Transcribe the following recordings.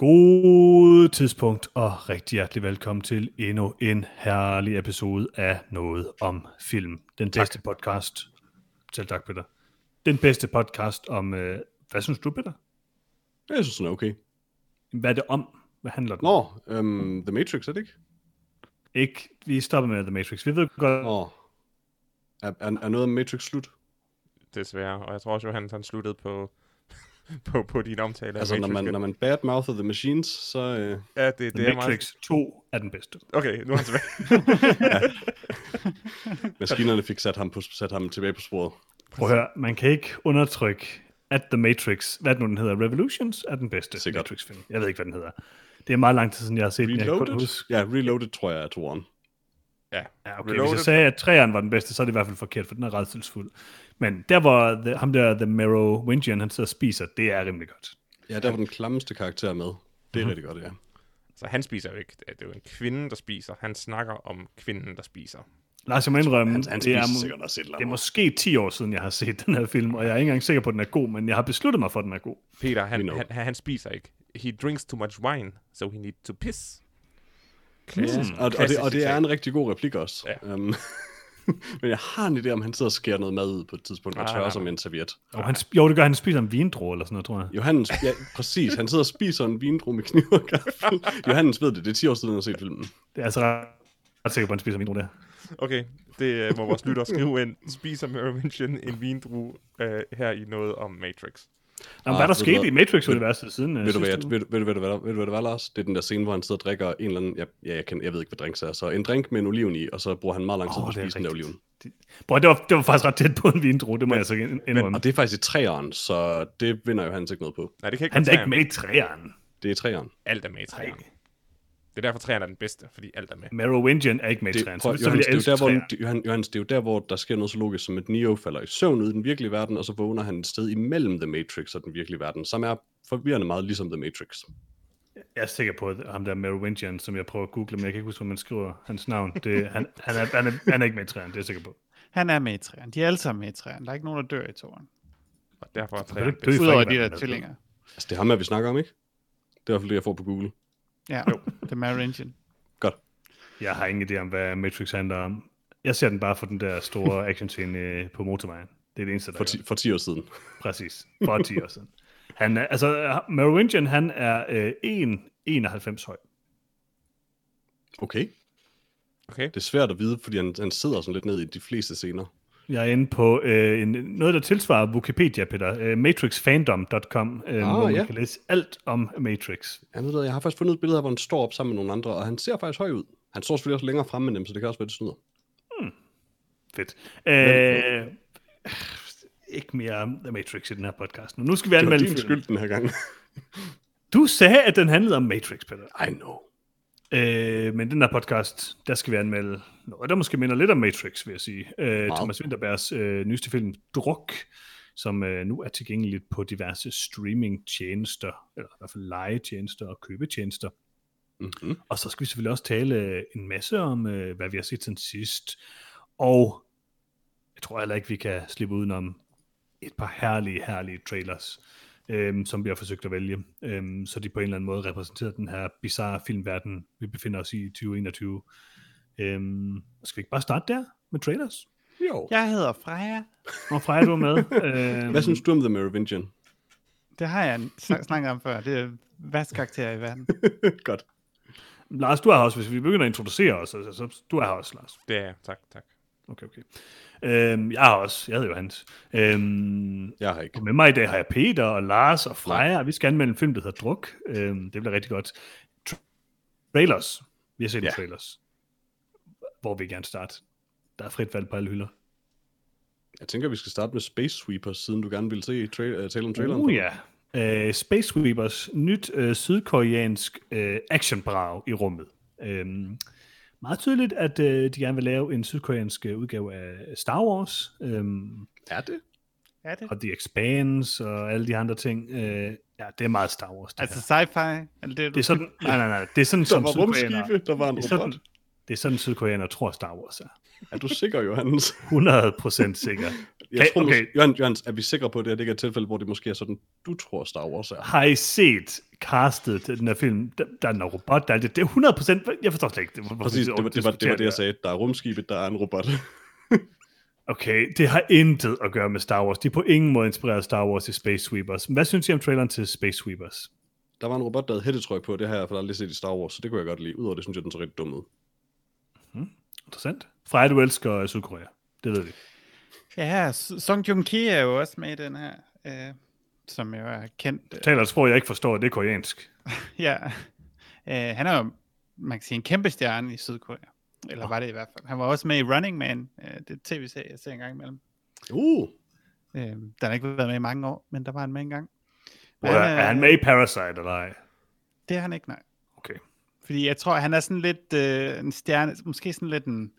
God tidspunkt, og rigtig hjertelig velkommen til endnu en herlig episode af Noget om Film. Den bedste podcast. Selv tak, Peter. Den bedste podcast om... Øh, hvad synes du, Peter? Jeg synes, den er okay. Hvad er det om? Hvad handler den Nå, um, The Matrix, er det ikke? Ikke. Vi stopper med The Matrix. Vi ved godt... Nå. Er, er, er noget af Matrix slut? Desværre, og jeg tror også, Johannes han sluttede på, på, på din omtale Altså, af når Matrix. man, når man badmouther The Machines, så... Øh, Ja, det, det The er Matrix 2 er den bedste. meget... Okay, nu er han tilbage. maskinerne fik sat ham, på, sat ham tilbage på sporet. Prøv at høre, man kan ikke undertrykke, at The Matrix, hvad nu den hedder, Revolutions, er den bedste Sikkert. Matrix-film. Jeg ved ikke, hvad den hedder. Det er meget lang tid siden, jeg har set den. Jeg kan kun Reloaded? huske. Ja, Reloaded tror jeg er toeren. ja, Ja, okay. Hvis Reloaded. jeg sagde, at træeren var den bedste, så er det i hvert fald forkert, for den er redselsfuld. Men der, hvor the, ham der, The Merovingian, han sidder og spiser, det er rimelig godt. Ja, der var den klammeste karakter med. Det er rigtig godt, ja. Så han spiser jo ikke. Det er jo en kvinde, der spiser. Han snakker om kvinden, der spiser. Lars, jeg må indrømme, Han, han det, er, sikkert også det er måske 10 år siden, jeg har set den her film, og jeg er ikke engang sikker på, at den er god, men jeg har besluttet mig for, at den er god. Peter, han, han, han, han spiser ikke. He drinks too much wine, so he need to piss. Mm. Og, og, det, og det er en rigtig god replik også. Ja. Um, men jeg har en idé om, han sidder og skærer noget mad ud på et tidspunkt, og Ah, tørrer som en serviet. Og han, jo, det gør, han spiser en vindrue eller sådan noget, tror jeg. Johannes, ja, præcis. Han sidder og spiser en vindrue med kniv og gaffel. Johannes ved det. Det er 10 år siden, han har set filmen. Det er altså ret, ret sikker på, at han spiser en vindrue der. Okay, det øh, må vores lytter skrive ind. Spiser Merovingian en vindrue øh, her i noget om Matrix. Nå, Ah, hvad er der ved skete hvad? i Matrix-universet siden øh, Ved du, hvad, sidste ved, ved, du, ved, du, hvad, der- ved du, hvad det var, Lars? Det er den der scene, hvor han sidder og drikker en eller anden... Ja, ja jeg, kan, jeg ved ikke, hvad drinks er. Så en drink med en oliven i, og så bruger han meget lang tid på at det spise den der oliven. Prøv, det var, det var faktisk ret tæt på en vindrue, det må jeg så ind- Men, indrømme. og det er faktisk i træeren, så det vinder jo Hans ikke noget på. Nej, det kan ikke Han er ikke med i træerne. Det er træeren. Alt er med i træerne. Det er derfor træerne er den bedste, fordi alt er med. Merovingian er ikke med i Det, træerne. Så, så vil Johannes, jeg det, er elske jo der, hvor, det, Johan, Johannes, det er jo der, hvor der sker noget så logisk, som at Neo falder i søvn ude i den virkelige verden, og så vågner han et sted imellem The Matrix og den virkelige verden, som er forvirrende meget ligesom The Matrix. Jeg er sikker på, at ham der Merovingian, som jeg prøver at google, men jeg kan ikke huske, hvor man skriver hans navn. Det, han, han, er, han, er, han er ikke med i træerne, det er jeg sikker på. Han er med i træerne. De er alle sammen med i træerne. Der er ikke nogen, der dør i toren. Og derfor er Det træerne er- det er bedst. Udover de der med. tvillinger. Altså, det er ham, vi snakker om, ikke? Det er i hvert fald det, jeg får på Google. Ja, The Maringian. Godt. Jeg har ingen idé om, hvad Matrix handler om. Jeg ser den bare for den der store actionscene øh, på motorvejen. Det er det eneste, der For, ti, for 10 år siden. Præcis. For 10 år siden. Han er, altså, Merovingian, han er øh, 1,91 høj. Okay. Okay. Det er svært at vide, fordi han, han sidder sådan lidt ned i de fleste scener. Jeg er inde på øh, en, noget, der tilsvarer Wikipedia, Peter. Øh, matrixfandom.com, øh, Ah, hvor man ja. kan læse alt om Matrix. Jeg, ved, det, jeg har faktisk fundet et billede af, hvor han står op sammen med nogle andre, og han ser faktisk høj ud. Han står selvfølgelig også længere fremme end dem, så det kan også være, det snyder. Fedt. Øh, ikke mere The Matrix i den her podcast. Nu, skal vi Det var anmelde din skyld den her gang. Du sagde, at den handlede om Matrix, Peter. I know. Øh, men den her podcast, der skal vi anmelde noget, der måske minder lidt om Matrix, vil jeg sige. Øh, Thomas Winterbergs øh, nyeste film, Druk, som øh, nu er tilgængeligt på diverse streaming-tjenester, eller i hvert fald legetjenester og købetjenester. Mm-hmm. Og så skal vi selvfølgelig også tale øh, en masse om, øh, hvad vi har set siden sidst. Og jeg tror heller ikke, vi kan slippe udenom et par herlige, herlige trailers, øhm, som vi har forsøgt at vælge. Øhm, så de på en eller anden måde repræsenterer den her bizarre filmverden, vi befinder os i i 2021. Øhm, skal vi ikke bare starte der med trailers? Jo. Jeg hedder Freja. Og Freja, du er med. øhm, Hvad synes du om The Merovingian? Det har jeg snak- snakket om før. Det er værste karakter i verden. Godt. Lars, du er her også, hvis vi begynder at introducere os. Altså, så, du er her også, Lars. Det er jeg. Tak, tak. Okay, okay. Øhm, jeg har også, jeg hedder jo Hans. Øhm, Jeg har ikke. Og med mig i dag har jeg Peter og Lars og Freja, og vi skal anmelde en film, der hedder Druk. Øhm, det bliver rigtig godt. Tra- trailers. Vi har set Ja. trailers. Hvor vil I gerne starte? Der er frit valg på alle hylder. Jeg tænker, vi skal starte med Space Sweepers, siden du gerne vil se tra- uh, tale om traileren. Uh, ja. Uh, Space Sweepers, nyt uh, sydkoreansk uh, actionbrag i rummet. Um, meget tydeligt, at uh, de gerne vil lave en sydkoreansk øh, udgave af Star Wars. Um, Er det? Er det? og The Expanse og alle de andre ting. Øh, ja, det er meget Star Wars, det Altså her. sci-fi? Eller det, Det er sådan, nej, nej, nej, det er sådan, Der som var rumskibe, der var en det er sådan, robot. det er sådan, sydkoreanere tror, Star Wars er. Er du sikker, Johannes? 100% sikker. Jeg tror, okay. okay. Johan, Johans, er vi sikre på, at det her det ikke er et tilfælde, hvor det måske er sådan, du tror Star Wars er? Har I set castet til den her film? Der, der er en robot, der er det. Det er 100%, jeg forstår slet ikke. Det, Præcis, det var det, var, det, var det, jeg sagde. Der er rumskibet, der er en robot. Okay, det har intet at gøre med Star Wars. De er på ingen måde inspireret af Star Wars i Space Sweepers. Hvad synes I om traileren til Space Sweepers? Der var en robot, der havde hættetrøj på. Det jeg i hvert fald aldrig set i Star Wars, så det kunne jeg godt lide. Udover det, synes jeg, den så rigtig dum ud. Interessant. Freja, du elsker Sydkorea. Det ved vi. Ja, Song Joong Ki er jo også med i den her, øh, som jo er kendt. Øh, Taler et sprog, jeg ikke forstår, det er koreansk. ja, øh, han er jo, man kan sige, en kæmpe stjerne i Sydkorea. Eller var det i hvert fald. Han var også med i Running Man, øh, det er et tv-serie, jeg ser en gang imellem. Uh, Øh, den har ikke været med i mange år, men der var han med en gang. Hvor er, er han med i Parasite, eller ej? Det er han ikke, nej. Okay. Fordi jeg tror, han er sådan lidt øh, en stjerne, måske sådan lidt en...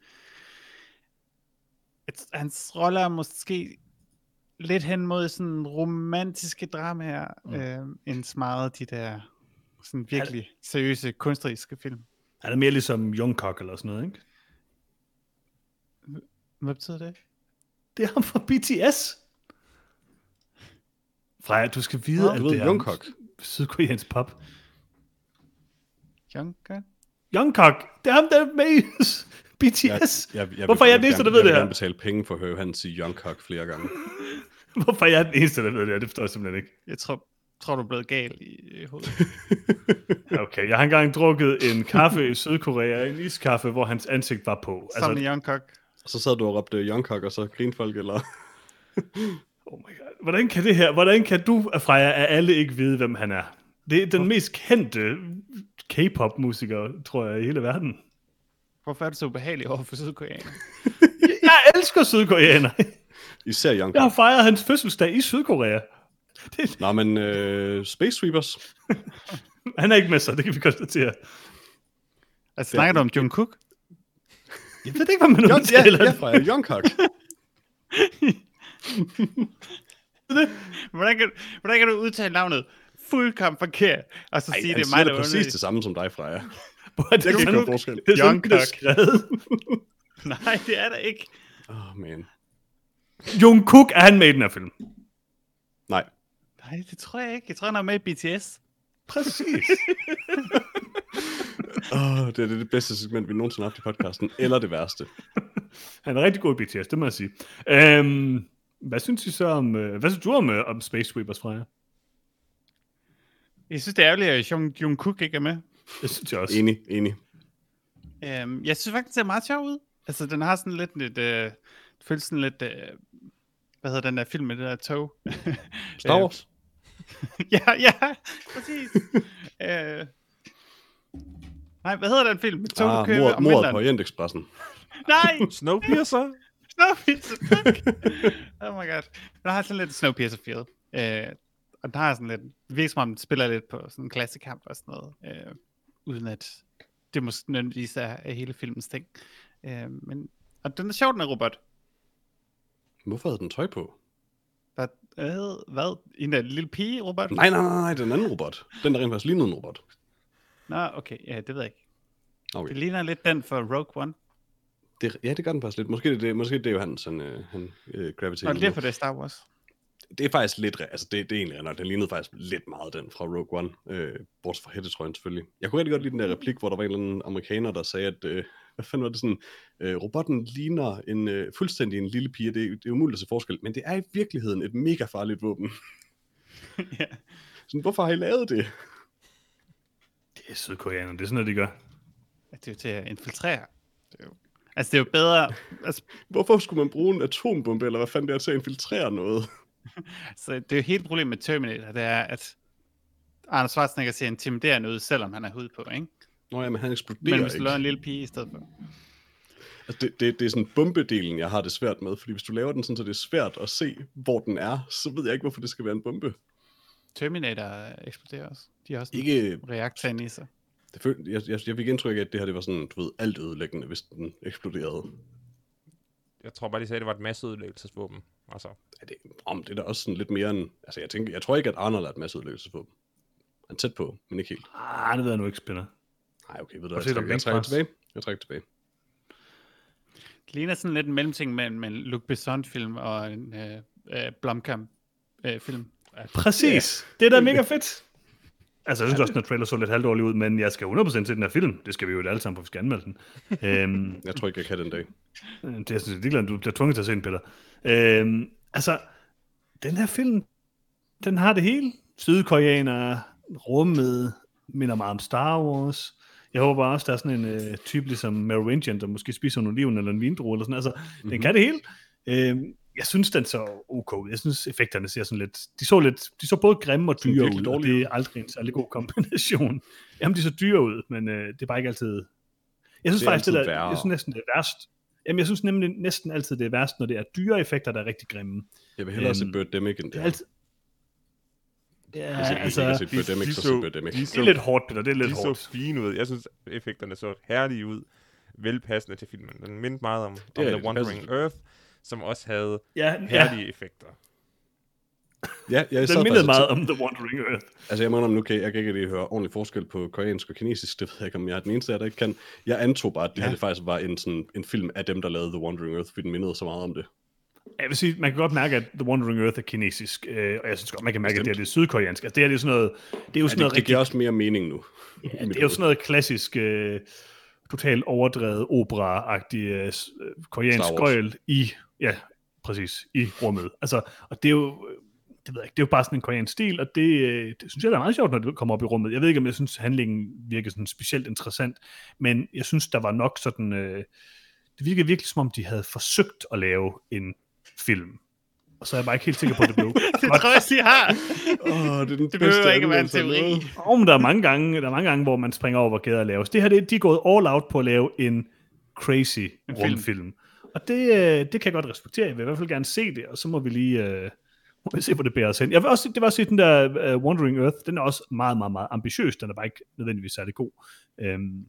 Et, hans rolle er måske lidt hen mod sådan romantiske dramaer, mm. øh, end meget de der sådan virkelig seriøse kunstneriske film. Er mere ligesom Jungkook eller sådan noget, ikke? Hvad betyder det? Det er ham fra BTS. Freja, du skal vide, Nå, at du det ved er Jungkook. sydkoreansk pop. Junker? Jungkook, det er ham, der er med BTS. jeg, jeg, jeg, Hvorfor er jeg den eneste, der ved jeg det vil her? gerne betale penge for at høre han sige Jungkook flere gange. Hvorfor er jeg den eneste, der ved det her? Det forstår jeg simpelthen ikke. Jeg tror, tror du er blevet gal i, i hovedet. Okay, jeg har engang drukket en kaffe i Sydkorea, en iskaffe, hvor hans ansigt var på. Altså, Som i Jungkook. Og så sad du og råbte Jungkook, og så grinede folk, eller? oh my god. Hvordan kan det her, hvordan kan du, Freja, af alle ikke vide, hvem han er? Det er den mest kendte K-pop-musiker, tror jeg, i hele verden. Hvorfor er du så ubehagelig over for Sydkoreaner? Jeg elsker sydkoreaner. Især Jeg Jungkook. har fejret hans fødselsdag i Sydkorea. Det, Nå, men uh, Space Sweepers. han er ikke med sig, det kan vi konstatere. Altså, snakker du om Jungkook? Jeg ved ikke, hvad man ja, udtaler. ja, fra Jungkook. Hvordan kan, hvordan kan du udtale navnet fuldkommen forkert, og så Ej, sige, det er mig, det der præcis det samme som dig, Freja. Hvor er det, Det sådan- forskel. det er sådan, det er Jungkook. skrevet. Nej, det er der ikke. Åh, oh, man. Jungkook, er han med i den her film? Nej. Nej, det tror jeg ikke. Jeg tror, han er med i BTS. Præcis. Oh, det er det bedste segment, vi nogensinde har haft i podcasten. Eller det værste. Han er rigtig god i BTS, det må jeg sige. Øhm, hvad synes I så om, øh, hvad synes du om, øh, om Space Sweepers, Freja? Jeg synes, det er ærgerligt, at Jung, Jungkook ikke er med. Det synes jeg også. Enig, enig. Um, jeg synes faktisk, det ser meget sjov ud. Altså, den har sådan lidt, lidt uh, det føles sådan lidt, uh, hvad hedder den der film med det der tog? Star Øh, Wars. ja, ja, præcis. uh, nej, hvad hedder den film? Med tog, der Ah, mord, om mordet på Orientekspressen. Nej, Snowpiercer? Snowpiercer, fuck. oh my god. Den har sådan lidt Snowpiercer feel. Uh, og den har sådan lidt, det virker som om den spiller lidt på sådan en klassekamp og sådan noget. Uh, uden at det måske nødvendigvis er, er hele filmens ting. Uh, men, og den er sjov, den er robot. Hvorfor havde den tøj på? Hvad? Øh, hvad? En der lille pige robot? Nej, nej, nej, nej, den anden robot. Den, der rent faktisk lignede en robot. Nå, okay. Ja, det ved jeg ikke. Okay. Det ligner lidt den for Rogue One. Det, ja, det gør den faktisk lidt. Måske det, måske det er jo han, sådan, øh, han øh, graviterer. Mod. det er for det Star Wars. Det er faktisk lidt, altså det, det er egentlig, nok, den lignede faktisk lidt meget den fra Rogue One, øh, bortset fra hættetrøjen selvfølgelig. Jeg kunne rigtig godt lide den der replik, hvor der var en eller anden amerikaner, der sagde, at, øh, hvad fanden var det sådan, øh, robotten ligner en, øh, fuldstændig en lille pige, det, er- det er umuligt at se forskel, men det er i virkeligheden et mega farligt våben. ja. Sådan, hvorfor har I lavet det? Det er sydkoreanerne, det er sådan noget, de gør. Det er jo til at infiltrere. Det er jo... Altså, det er jo bedre... Altså, Hvorfor skulle man bruge en atombombe, eller hvad fanden det er til at infiltrere noget? så det er jo helt problemet med Terminator, det er, at Arne Schwarzenegger ser intimiderende ud, selvom han er hud på, ikke? Nå ja, men han Men eksploderer hvis du laver en lille pige i stedet for. Altså, det, det, det er sådan bombedelen, jeg har det svært med, fordi hvis du laver den sådan, så det er svært at se, hvor den er, så ved jeg ikke, hvorfor det skal være en bombe. Terminator eksploderer også. De har også en Ikke reaktor inde i sig. Det føl, jeg, jeg, jeg fik indtryk af, at det her det var sådan, du ved, alt ødelæggende, hvis den eksploderede. Jeg tror bare, de sagde, at det var et masseødelæggelsesvåben. Altså, Er det, om det er da også sådan lidt mere end... Altså, jeg, tænker, jeg tror ikke, at Arnold er et masse udløselsesvåben. Han er tæt på, men ikke helt. Ah, det ved jeg nu ikke, spænder. Nej, okay, ved du Har jeg, om trækker- jeg trækker tilbage. Jeg trækker tilbage. Det ligner sådan lidt en mellemting mellem en Luc Besson-film og en øh, øh, Blomkamp-film. Præcis. Det er da mega fedt. Altså, jeg synes også, at trailer så lidt halvdårlig ud, men jeg skal 100% se den her film. Det skal vi jo alle sammen, for vi skal anmelde den. øhm, Jeg tror ikke, jeg kan den dag. det er jeg det er du bliver tvunget til at se den, Peter. Øhm, altså, den her film, den har det hele. Sydkoreanere, rummet, minder meget om Star Wars. Jeg håber også, der er sådan en øh, type ligesom Merovingian, der måske spiser en oliven eller en vindrue eller sådan. Altså, mm-hmm. den kan det hele. Øhm, jeg synes, den så ok ud. Jeg synes, effekterne ser sådan lidt... De så, lidt, de så både grimme og dyre ud, og det er aldrig en særlig god kombination. Jamen, de så dyre ud, men øh, det er bare ikke altid... Jeg synes Det faktisk, det er, værre. jeg synes næsten, det er værst. Jamen, jeg synes nemlig næsten altid, det er værst, når det er dyre effekter, der er rigtig grimme. Jeg vil hellere se Øhm, Birdemic end Det det er her. altid... Ja, Hvis ikke altså, jeg kan se de- Birdemic, de så så- se Birdemic. de det er lidt hårdt, Peter. Det er lidt de hårdt. så fine ud. Jeg synes, effekterne så herlige ud. Velpassende til filmen. Den mindte meget om, om er The det, Wandering. Earth, som også havde Ja, ja, herlige effekter. Ja, jeg den mindede meget om The Wandering Earth. Altså, jeg indrømme, nu kan jeg kan ikke lige høre ordentlig forskel på koreansk og kinesisk. Det ved jeg ikke, om jeg er den eneste, der ikke kan. Jeg antog bare, at det ja. Ja. her det faktisk var en, sådan, en film af dem, der lavede The Wandering Earth, fordi den mindede så meget om det. Jeg vil sige, man kan godt mærke, at The Wandering Earth er kinesisk, øh, og jeg synes godt, man kan mærke, at det, Bestemt. det er sydkoreansk. Altså, det her det er sådan noget, det er jo Ja, sådan noget det, det rigtig, giver også mere mening nu. ja, det er jo sådan noget klassisk, øh, totalt overdrevet opera-agtig øh, øh, koreansk gøjl i, ja, præcis, i rummet. Altså, og det er jo, det ved jeg ikke, det er jo bare sådan en koreansk stil, og det, øh, det synes jeg der er meget sjovt, når det kommer op i rummet. Jeg ved ikke, om jeg synes, handlingen virker sådan specielt interessant, men jeg synes, der var nok sådan, øh, det virkede virkelig som om, de havde forsøgt at lave en film. Og så er jeg bare ikke helt sikker på, at det blev Det tror jeg, de har. Åh, det er den Det behøver ikke at være en teori. Og men der er mange gange, der er mange gange, hvor man springer over, hvor gader laves. Det her, det, de er gået all out på at lave en crazy en film. rumfilm. Og det, øh, det kan jeg godt respektere. Jeg vil i hvert fald gerne se det, og så må vi lige øh, må vi se, hvor det bærer os hen. Jeg vil også, det var også sige, den der uh, Wandering Earth, den er også meget, meget, meget ambitiøs. Den er bare ikke nødvendigvis særlig god. Øhm,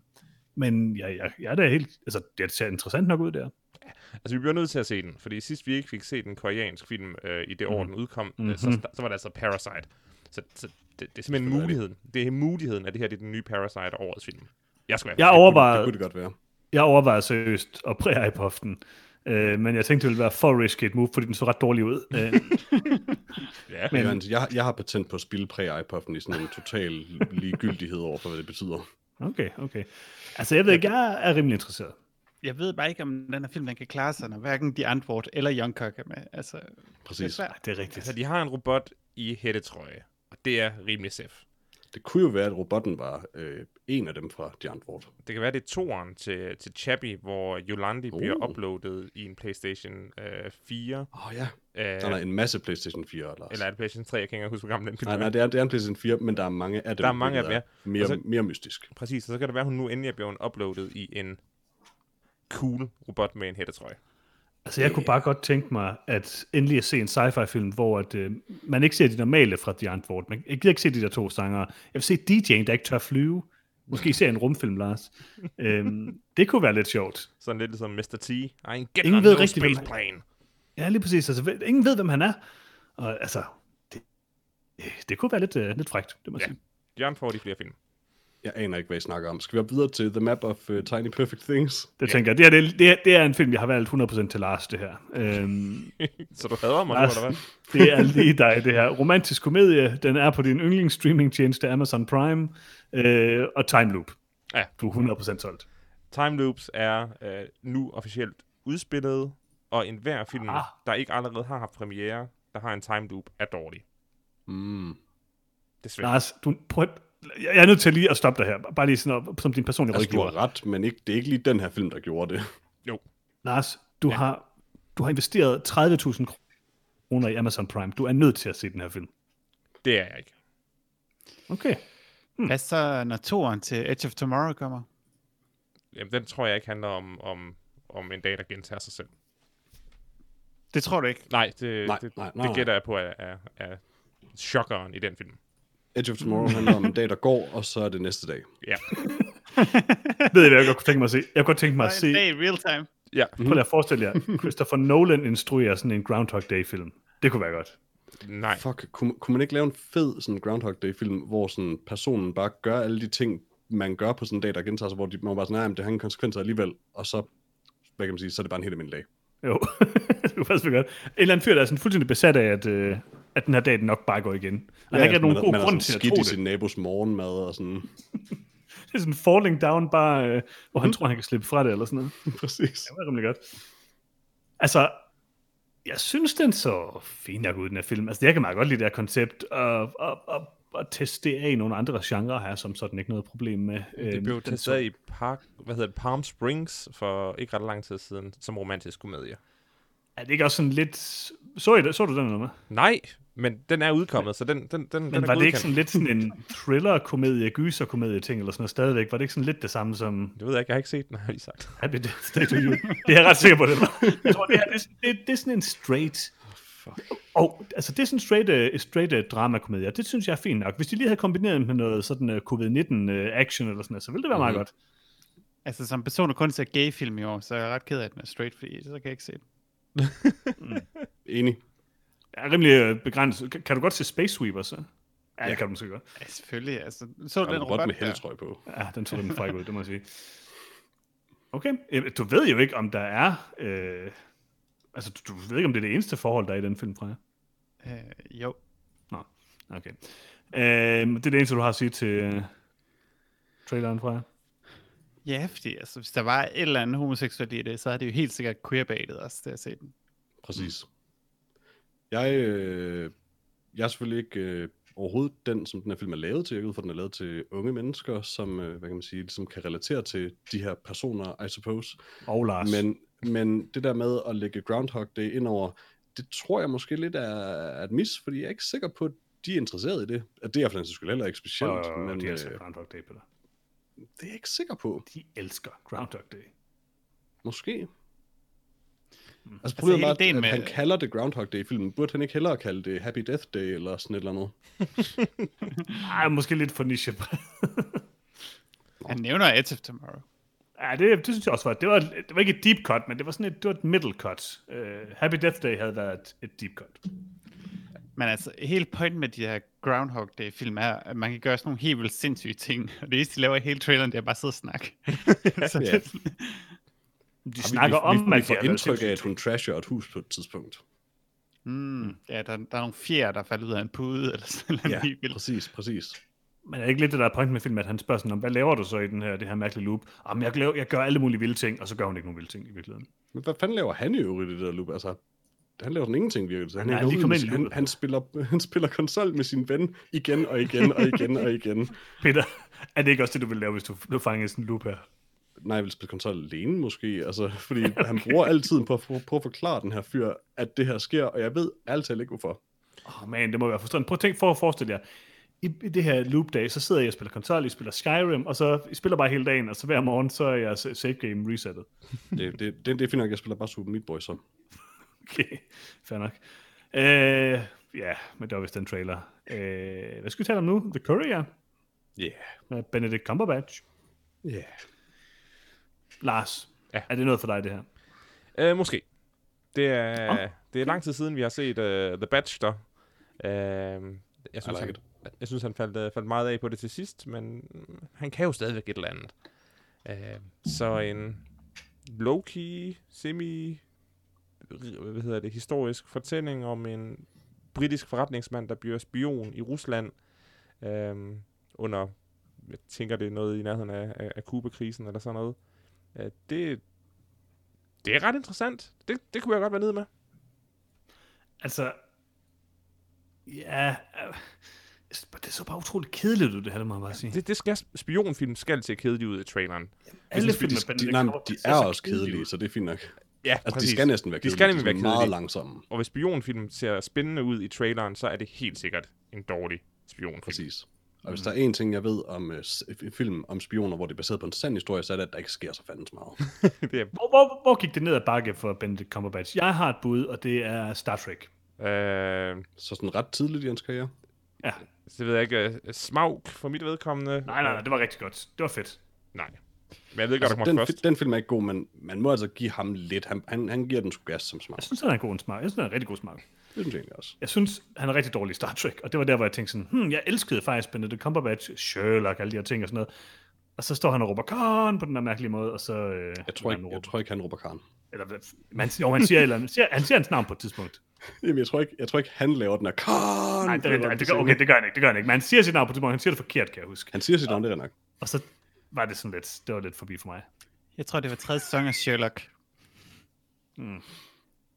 men jeg, jeg, jeg er da helt, altså, det ser interessant nok ud der. Altså, vi bliver nødt til at se den, fordi sidst vi ikke fik set en koreansk film øh, i det år, den udkom, mm-hmm. så, så var det altså Parasite. Så, så det, det er simpelthen det. muligheden. Det er muligheden, at det her det er den nye Parasite årets film. Jeg skal være Jeg Det overvejer, kunne det godt være. jeg overvejer seriøst at præge på hoften. Øh, men jeg tænkte, det ville være for risky et move, fordi den så ret dårlig ud. Øh, Ja, Men- Men, jeg, jeg har patent på at spille præ iPuffen i sådan en total ligegyldighed over for, hvad det betyder. Okay, okay. Altså, jeg ved ikke, jeg er rimelig interesseret. Jeg ved bare ikke, om den her film den kan klare sig, når hverken de antwort eller Youngcock er med. Altså, det er Præcis. svært. Det er rigtigt. altså de har en robot i hættetrøje, og det er rimelig safe. Det kunne jo være, at robotten var øh, en af dem fra The Antwoord. Det kan være, det er toeren til, til Chappie, hvor Yolandi uh. bliver uploadet i en PlayStation øh, 4. Åh oh, ja. Øh, Der er en masse PlayStation 4, Lars. eller er det PlayStation 3? Jeg kan ikke huske, hvor gammel den Nej, nej, det er, det er en PlayStation 4, men der er mange af dem. Der er mange af dem, er Mere, så- mere mystisk. Præcis, og så kan det være, at hun nu endelig er blevet uploadet i en cool robot med en hættetrøje. Altså, jeg kunne bare godt tænke mig, at endelig at se en sci-fi-film, hvor at, øh, man ikke ser de normale fra The Antwoord. Man, jeg gider ikke se de der to sanger. Jeg vil se DJ'en, der ikke tør flyve. Måske se en rumfilm, Lars. øhm, det kunne være lidt sjovt. Sådan lidt ligesom Mr. T. I Ingen ved rigtig, space plane. Ja, lige præcis. Altså, ingen ved, hvem han er. Og altså, det, det kunne være lidt, øh, lidt frækt, det må jeg Ja. sige. Jørgen får de flere film. Jeg aner ikke, hvad I snakker om. Skal vi op videre til The Map of uh, Tiny Perfect Things? Det tænker jeg. Det, her, det, det, er- det er en film, jeg har valgt 100% til Lars, det her. Øhm, Så du hader mig nu, Lars, eller hvad? det er lige dig, det her. Romantisk komedie, den er på din yndlingsstreamingtjeneste Amazon Prime, øh, og Time Loop. Ja. Du er 100% solgt. Time Loops er øh, nu officielt udspillet, og enhver film, Ah. der ikke allerede har haft premiere, der har en time loop, er dårlig. Mm. Desværre. Lars, du, prøv, jeg er nødt til lige at stoppe dig her. Bare lige sådan, op- som din personlige Altså, du rådgiver. har ret, men ikke, det er ikke lige den her film, der gjorde det. Lars, du, ja. har, du har investeret 30.000 kroner i Amazon Prime. Du er nødt til at se den her film. Det er jeg ikke. Okay. Hvad så, når toren til Edge of Tomorrow kommer? Jamen, den tror jeg ikke handler om, om, om en dag, der gentager sig selv. Det tror du ikke. Nej, det, Nej, det, nej, det, nej, det gætter jeg på er, er, er chokkeren i den film. Edge of Tomorrow handler om en dag, der går, og så er det næste dag. Ja. Ved I, hvad jeg godt kunne tænke mig at se? Jeg kunne godt tænke mig at se... i real time. Ja. Prøv lige at forestille jer, Christopher Nolan instruerer sådan en Groundhog Day-film. Det kunne være godt. Nej. Fuck, kunne, kunne man ikke lave en fed sådan Groundhog Day-film, hvor sådan personen bare gør alle de ting, man gør på sådan en dag, der gentager sig, hvor de, man bare sådan, nej, det har ingen konsekvenser alligevel, og så, hvad kan man sige, så er det bare en helt almindelig dag. Jo, det kunne faktisk være godt. En eller anden fyr, der er sådan fuldstændig besat af, at, øh, at den her dag den nok bare går igen. Og der er ikke man, nogen god man grund til at tro i det. sin nabos morgenmad og sådan. Det er sådan falling down, bare, øh, hvor han Mhm. tror, han kan slippe fra det, eller sådan noget. Præcis. Det var rimelig godt. Altså, jeg synes, den så fin nok ud, den her film. Altså, jeg kan meget godt lide det her koncept, og, og, og, og teste det af i nogle andre genrer her, som sådan ikke noget problem med. Det Øhm, blev testet så- i Park, hvad hedder det, Palm Springs for ikke ret lang tid siden, som romantisk komedie. Er det ikke også sådan lidt... Så, I det? så du den eller hvad? Nej, men den er udkommet, så den, den, den, den Men er var det ikke sådan lidt sådan en thriller-komedie, gyser-komedie ting, eller sådan noget stadigvæk? Var det ikke sådan lidt det samme som Det ved jeg ikke, jeg har ikke set den, har jeg lige sagt. Happy Death Day to You? Det er jeg ret sikker på, det var. Jeg tror, det her, det, er sådan- det, det er sådan en straight... Og altså, det er sådan en straight, uh, straight uh, drama-komedie, og det synes jeg er fint nok. Hvis de lige havde kombineret med noget sådan uh, covid-19-action eller sådan noget, så ville det være meget Mhm. godt. Altså, som person, der kun ser gay-film i år, så er jeg ret ked af, at den er straight, fordi så kan jeg ikke se den. Enig. Jeg er rimelig uh, begrænset. Kan, kan du godt se Space Sweeper, så? Ja, det kan du måske godt. Ja, selvfølgelig. Altså, så Og den robot robot med der? heltrøj på. Ja, den så den fræk ud, det må jeg sige. Okay, Øh, du ved jo ikke, om der er... Øh, altså, du, du ved ikke, om det er det eneste forhold, der er i den film, fra jer. Øh, jo. Nå, okay. Øh, det er det eneste, du har at sige til øh, traileren fra jer. Ja, fordi altså, hvis der var et eller andet homoseksuelt i det, så er det jo helt sikkert queerbaitet også, det at se den. Præcis. Jeg, øh, jeg er selvfølgelig ikke øh, overhovedet den, som den her film er lavet til. Jeg for den er lavet til unge mennesker, som, øh, hvad kan man sige, som kan relatere til de her personer, I suppose. Og Lars. Men, men det der med at lægge Groundhog Day ind over, det tror jeg måske lidt er, et mis, fordi jeg er ikke sikker på, at de er interesseret i det. At det er for den skyld heller ikke specielt, og, men de øh, elsker Groundhog Day, Peter. det er jeg ikke sikker på. De elsker Groundhog Day. Måske. Mm. Altså problemet hele er, at, ideen at med- han kalder det Groundhog Day i filmen. Burde han ikke hellere kalde det Happy Death Day eller sådan et eller andet? Ej, måske lidt for niche. Han nævner Edge of Tomorrow. ja, det, det synes jeg også var. Det var, det var ikke et deep cut, men det var sådan et, det var et middle cut. Uh, Happy Death Day havde været et, et deep cut. Men altså, hele pointen med de her Groundhog Day-film er, at man kan gøre sådan nogle helt vildt sindssyge ting. Og det eneste, de laver i hele traileren, det er bare at sidde og snakke. så Ja. Det, De snakker vi, om, vi, vi, at vi får indtryk af, at hun trasher et hus på et tidspunkt. mm, ja, der, der er nogle fjer, der falder ud af en pude, eller sådan noget Ja, vildt. præcis, præcis. Men er det ikke lidt det, der er pointen med filmen, at han spørger sådan, om, hvad laver du så i den her, det her mærkelige loop? Jamen, jeg, laver, jeg gør alle mulige vilde ting, og så gør hun ikke nogen vilde ting i virkeligheden. Men hvad fanden laver han i øvrigt i det der loop? Altså, han laver sådan ingenting virkelig. Han, Han er lige ud kommet med ind i han, han, spiller, han spiller konsol med sin ven igen og igen og igen og igen. Peter, er det ikke også det, du vil lave, hvis du, du fanger sådan en loop her? Nej, jeg vil spille konsol alene måske, altså, fordi han bruger al tiden på at, prøve, at forklare den her fyr, at det her sker, og jeg ved altid ikke hvorfor. Åh, oh, man, det må være frustrerende. Prøv at tænke, for at forestille jer, i, i det her loop-dag, så sidder jeg og spiller konsol, I spiller Skyrim, og så I spiller bare hele dagen, og så hver morgen, så er jeg save game resettet. Det, det, det, det er fint nok, jeg spiller bare Super Meat Boy så. Okay, fair nok. Øh, ja, men det var vist den trailer. Øh, hvad skal vi tale om nu? The Courier Ja, yeah. med Benedict Cumberbatch. ja. Yeah. Lars, Ja. er det noget for dig, det her? Øh, måske. Det er, oh, det er lang tid siden, vi har set uh, The Bachelor. Uh, jeg, synes, like han, it. jeg synes, han faldt, uh, faldt meget af på det til sidst, men han kan jo stadigvæk et eller andet. Uh, så en low-key, semi hvad hedder det, historisk fortælling om en britisk forretningsmand, der bliver spion i Rusland øhm, under, jeg tænker det er noget i nærheden af, af, af Kuba-krisen eller sådan noget. Øh, det, det er ret interessant. Det, det kunne jeg godt være nede med. Altså, ja, øh, det er så bare utroligt kedeligt ud, det her, det må jeg bare sige. Det, det skal, spionfilm skal se kedeligt ud i traileren. Alle de, film de, de, nej, de er så også kedelige kedelige, så det er fint nok. Ja, Altså, de skal næsten være De kedelige. skal nemlig være de er meget kedelige. langsomme. Og hvis spionfilm ser spændende ud i traileren, så er det helt sikkert en dårlig spionfilm. Præcis. Og hvis der er en ting, jeg ved om uh, film om spioner, hvor det er baseret på en sand historie, så er det, at der ikke sker så fandens meget. det er, Hvor, hvor, hvor gik det ned ad bakke for Benedict Cumberbatch? Jeg har et bud, og det er Star Trek. øh, Så sådan ret tidligt i hans karriere. Ja, det ved jeg ikke. øh, Smaug for mit vedkommende. nej, nej, nej, det var rigtig godt. Det var fedt. Nej. Men jeg ved godt, Altså, den, først. den film er ikke god, men man må altså give ham lidt. Han, han, han giver den sgu gas som smart. Jeg synes, han er en god smag. Jeg synes, han er en rigtig god smag. Det synes jeg egentlig også. Jeg synes, han er rigtig dårlig i Star Trek, og det var der, hvor jeg tænkte sådan, hmm, jeg elskede faktisk Benedict Cumberbatch, Sherlock, alle de her ting og sådan noget. Og så står han og råber Khan på den der mærkelige måde, og så... Øh, Jeg tror ikke, jeg tror ikke han råber Karen. Eller, man, jo, han siger, eller, han siger, han siger hans navn på et tidspunkt. Jamen, jeg tror ikke, jeg tror ikke han laver den her Karen. Nej, det, det, det, det, gør, okay, det gør han ikke, det gør han ikke. Men han siger sit navn på et tidspunkt, han siger det forkert, kan jeg huske. Han siger sit navn, det er nok. Og så var det sådan lidt, det var lidt forbi for mig. Jeg tror, det var tredje sæson af Sherlock.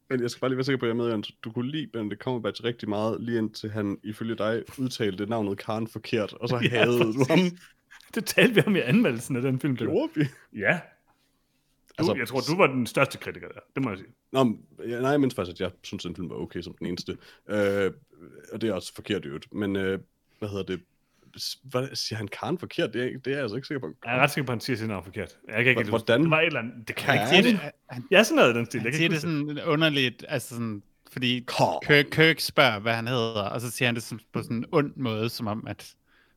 Men jeg skal bare lige være sikker på, at jeg med, at du kunne lide Benedict Cumberbatch rigtig meget, lige indtil han ifølge dig udtalte navnet Karen forkert, og så Ja, havde du ham. Det talte vi om i anmeldelsen af den film. Gjorde vi? Ja. Du, Altså- jeg tror, du var den største kritiker der. Det må jeg sige. Nå, men, ja, nej, jeg mindst faktisk, at jeg synes, at den film var okay som den eneste. Øh, og det er også forkert i øvrigt. Men øh, hvad hedder det? Hvad, siger han Karen forkert? Det er, det er jeg altså ikke sikker på. Jeg er ret sikker på, at han siger sit navn forkert. Jeg kan ikke huske Hvordan? det. Det var et eller andet. Det kan jeg ikke huske. det, han, Ja, sådan noget i den stil. han Jeg kan siger det sådan underligt, altså sådan, fordi. Kirk, Kirk spørger, hvad han hedder, og så siger han det sådan, på sådan en ond måde, som om, at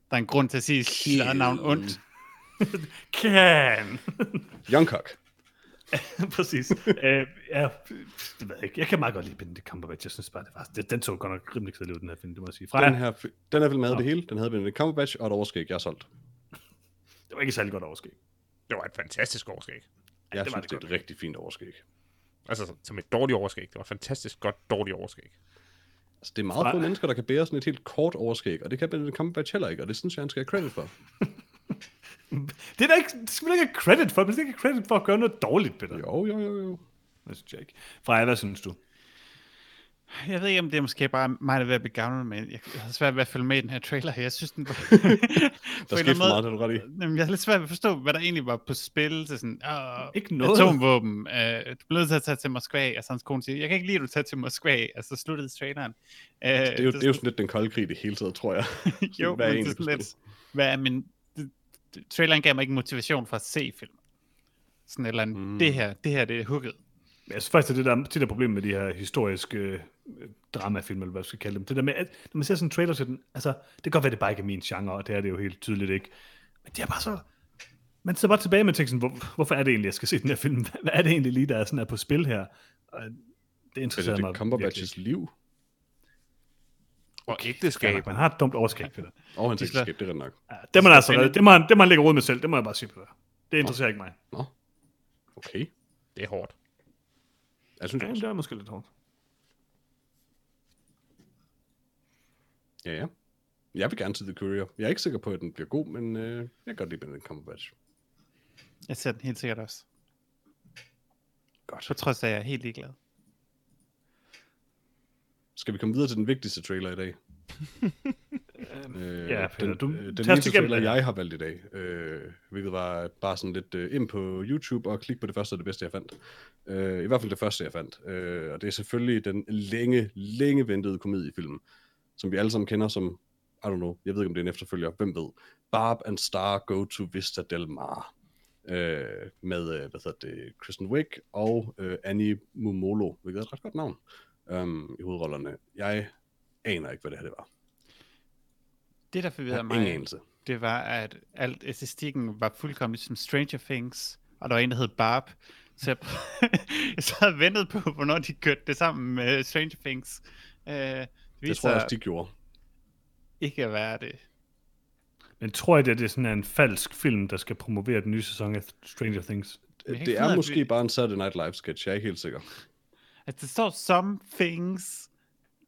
der er en grund til at sige sit navn ondt. Kan. Youngcock. Præcis. øh, ja, det ved jeg ikke. Jeg kan meget godt lide Benedict Cumberbatch. Jeg synes bare, det var, det, den så godt nok rimelig kedelig ud, den her film, det må jeg sige. Fra, Den her, den her film havde det hele. Den havde Benedict Cumberbatch og et overskæg, jeg har solgt. det var ikke særlig godt overskæg. Det var et fantastisk overskæg. Jeg det var synes, det det er et rigtig fint overskæg. Altså, som et dårligt overskæg. Det var et fantastisk godt dårligt overskæg. Altså, det er meget Fra- få mennesker, der kan bære sådan et helt kort overskæg, og det kan Benedict Cumberbatch heller ikke, og det synes jeg, han skal have credit for. Det er da ikke, det skal man ikke have credit for. Man skal ikke have credit for at gøre noget dårligt, Peter. Jo, jo, jo, jo. Det synes jeg ikke. Freja, hvad synes du? Jeg ved ikke, om det er måske bare mig, der er ved at blive gammel, men jeg har svært ved at følge med i den her trailer her. Jeg synes, den var... Der skete for meget, det er du ret i. Jamen, jeg har lidt svært ved at forstå, hvad der egentlig var på spil til sådan, uh, Ikke noget. atomvåben, uh, du bliver nødt til at tage til Moskva, og så hans kone siger, jeg kan ikke lide, at du tager til Moskva, og så sluttede traileren. Uh, Det er, jo, det er jo sådan lidt den kolde krig det hele taget, tror jeg. jo, hvad er men det er sådan lidt, hvad er min... det- det- Traileren gav mig ikke motivation for at se film. Sådan et eller andet, mm. det her, det her, det er hugget. Men Jeg synes faktisk, det er det der, det der problem med de her historiske øh, dramafilm, eller hvad vi skal kalde dem. Det der med, at når man ser sådan en trailer til den, altså, det kan godt være, det bare ikke er min genre, og det er det jo helt tydeligt ikke. Men det er bare så... Man sidder bare tilbage med tænker sådan, hvor, hvorfor er det egentlig, jeg skal se den her film? Hvad er det egentlig lige, der er, sådan er på spil her? Og det interesserer mig Benedict Cumberbatches virkelig. liv, Og ægteskab. nok, Man har et dumt overskæg, Peter. og hans ægteskab, det er nok. Ja, det må man altså. Det må han, det må han lægge råd med selv. Det må jeg bare sige, Peter. Det interesserer ikke mig. Nå, okay. Det er hårdt. Jeg synes Ja, det er måske lidt hårdt. Ja, ja. Jeg vil gerne til The Courier. Jeg er ikke sikker på, at den bliver god, men øh, jeg kan godt lide Benedict Cumberbatch. Jeg ser den helt sikkert også. Godt. På trods af, at jeg er helt ligeglad. Skal vi komme videre til den vigtigste trailer i dag? øh, ja, Peter, den, du- øh, den eneste trailer, det. jeg har valgt i dag, øh, hvilket var bare sådan lidt øh, ind på YouTube og klik på det første og det bedste, jeg fandt. Øh, I hvert fald det første, jeg fandt. Øh, og det er selvfølgelig den længe, længe ventede komediefilm, som vi alle sammen kender som, I don't know, jeg ved ikke, om det er en efterfølger, hvem ved. Barb and Star Go to Vista Del Mar. Øh, med, øh, hvad hedder det, Kristen Wiig og øh, Annie Mumolo, hvilket er et ret godt navn, um, i hovedrollerne. Jeg aner ikke, hvad det her det var. Det, der forvirrede mig, ingen anelse. det var, at alt æstetikken var fuldkommen som Stranger Things, og der var en, der hed Barb. Så jeg, jeg så havde ventet på, hvornår de kørte det sammen med Stranger Things. Uh, det Det viste tror jeg også, de gjorde. ikke at være det. Men tror jeg, det, det er sådan en falsk film, der skal promovere den nye sæson af Stranger Things? Det er måske vi- bare en Saturday Night Live sketch, jeg er ikke helt sikker. At det står some things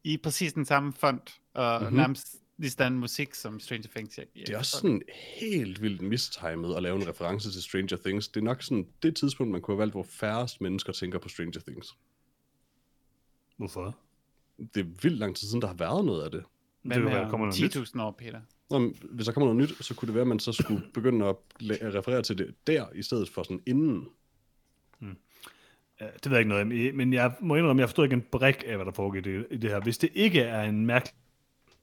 i præcis den samme font, og Mhm. mm-hmm. nærmest lige sådan musik som Stranger Things. Jeg, jeg Det er også sådan helt vildt mistimet at lave en reference til Stranger Things. Det er nok sådan det tidspunkt, man kunne have valgt, hvor færrest mennesker tænker på Stranger Things. Hvorfor? Det er vildt lang tid siden, der har været noget af det. Hvad Det med kommer om noget nyt. 10.000 år, Peter? Nå, men hvis der kommer noget nyt, så kunne det være, at man så skulle begynde at la- at referere til det der, i stedet for sådan inden. Ja, det ved jeg ikke noget om, men jeg må indrømme, jeg forstår ikke en brik af, hvad der foregår i det, i det her. Hvis det ikke er en mærkelig,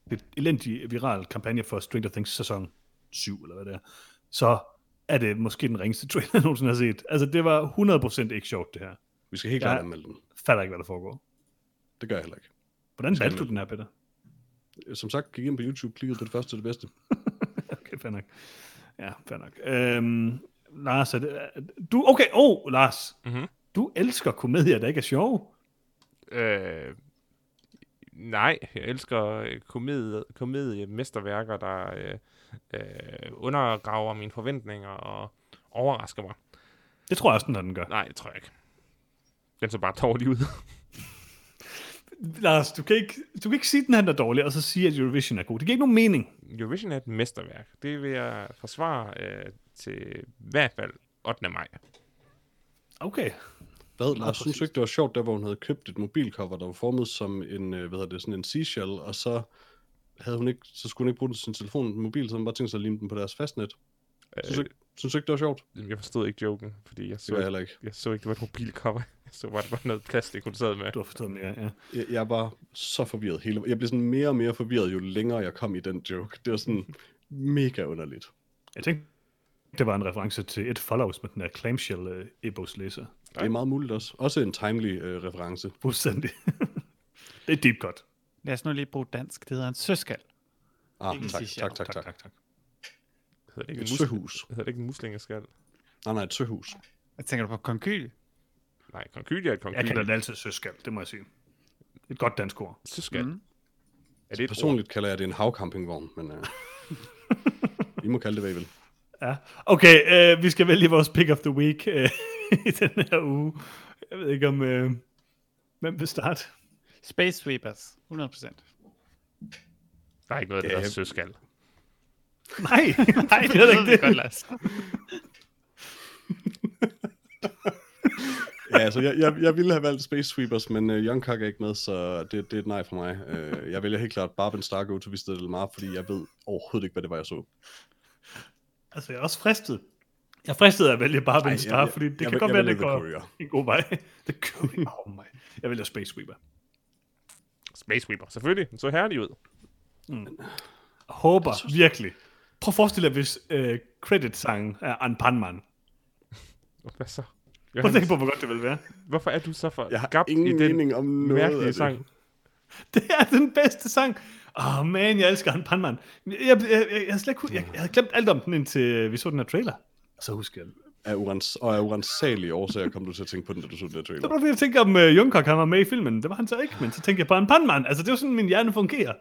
lidt elendig viral kampagne for Stranger Things sæson 7, eller hvad det er, så er det måske den ringeste trailer, jeg nogensinde har set. Altså, det var 100% ikke sjovt, det her. Vi skal helt klart anmelde den. Fatter ikke, hvad der foregår. Det gør jeg heller ikke. Hvordan Skal valgte du den her, Peter? Som sagt, gik ind på YouTube, klikkede på det første og det bedste. Okay, fair nok. Ja, fair nok. Øhm, Lars, er det, du, okay, oh, Lars, Mhm. Du elsker komedier, der ikke er sjove. Øh, nej, jeg elsker øh, komedie, komediemesterværker, der øh, øh, undergraver mine forventninger og overrasker mig. Det tror jeg også, den, den gør. Nej, det tror jeg ikke. Den så bare dårlig ud. Lars, du kan, ikke, du kan ikke sige, at den her er dårlig, og så sige, at Eurovision er god. Det giver ikke nogen mening. Eurovision er et mesterværk. Det vil jeg forsvare øh, til i hvert fald 8. maj. Okay. Hvad, Lars, synes du præcist. ikke, det var sjovt, der hvor hun havde købt et mobilcover, der var formet som en, øh, hvad hedder det, sådan en seashell, og så havde hun ikke, så skulle hun ikke bruge sin telefon mobil, så hun bare tænkte sig at lime den på deres fastnet. Synes Øh, ikke- synes ikke, det var sjovt? jeg forstod ikke joken, fordi jeg Det så, var jeg ikke, heller ikke. jeg så ikke, det var et mobilcover. Jeg så bare, det var noget plastik, hun sad med. Du har forstået mere, ja. Jeg, jeg var så forvirret hele Jeg blev sådan mere og mere forvirret, jo længere jeg kom i den joke. Det var sådan mega underligt. Jeg tænkte, det var en reference til et follows med den her clamshell uh, Ebos læser. Det er meget muligt også. Også en timely øh, reference. Fuldstændig. det er deep cut. Lad os nu lige bruge dansk. Det hedder en søskal. Ah, Ikke en tak, tak, tak, tak. tak, tak. Hedder det ikke Et søhus. hedder det ikke en muslingeskal? Nej, nej, et søhus. Jeg tænker du på konkyl? Nej, konkylie er et Jeg konkylie. kalder det altid søskal, det må jeg sige. Et godt dansk ord. Søskal. Mm. Er det et ord? Personligt kalder jeg det en havcampingvogn, men øh, I må kalde det, hvad I vil. Ja. Okay, øh, vi skal vælge vores pick of the week øh, i den her uge. Jeg ved ikke om... Øh, hvem vil starte? Space Sweepers. 100%. Der er ikke noget, der hedder søskal. Nej, nej, det er ikke det. Godt, Lars. Ja, altså, jeg, jeg, jeg ville have valgt Space Sweepers, men øh, Young Kak er ikke med, så det, det er et nej for mig. Øh, jeg vælger helt klart Barben Star Go to Vista Del Mar, fordi jeg ved overhovedet ikke, hvad det var, jeg så. Altså, jeg er også fristet. Jeg er fristet af at vælge bare Ej, Ben Star, jeg- fordi det jeg kan godt jeg være, det går en god vej. The Courier. Oh my. Jeg vælger Space Sweeper. Space Sweeper, selvfølgelig. Den så herlig ud. Håber virkelig. Prøv at forestille dig, hvis øh, credit-sangen er An Panman. Hvad så? Prøv at tænke på, hvor godt det vil være. Hvorfor er du så for Jeg har gabt ingen i den mening om noget mærkelige af det. sang? Det er den bedste sang. Åh, oh, man, jeg elsker An Panman. Jeg, jeg, jeg, jeg, jeg, slet hu- jeg, jeg havde glemt alt om den, indtil øh, vi så den her trailer. Og så husker jeg Af urens, og af urensagelige årsager kom du til at tænke på den, da du så den der Det trailer. var fordi, jeg tænkte om uh, Jungkook, han var med i filmen. Det var han så ikke, men så tænkte jeg på en pandmand. Altså, det er jo sådan, min hjerne fungerer.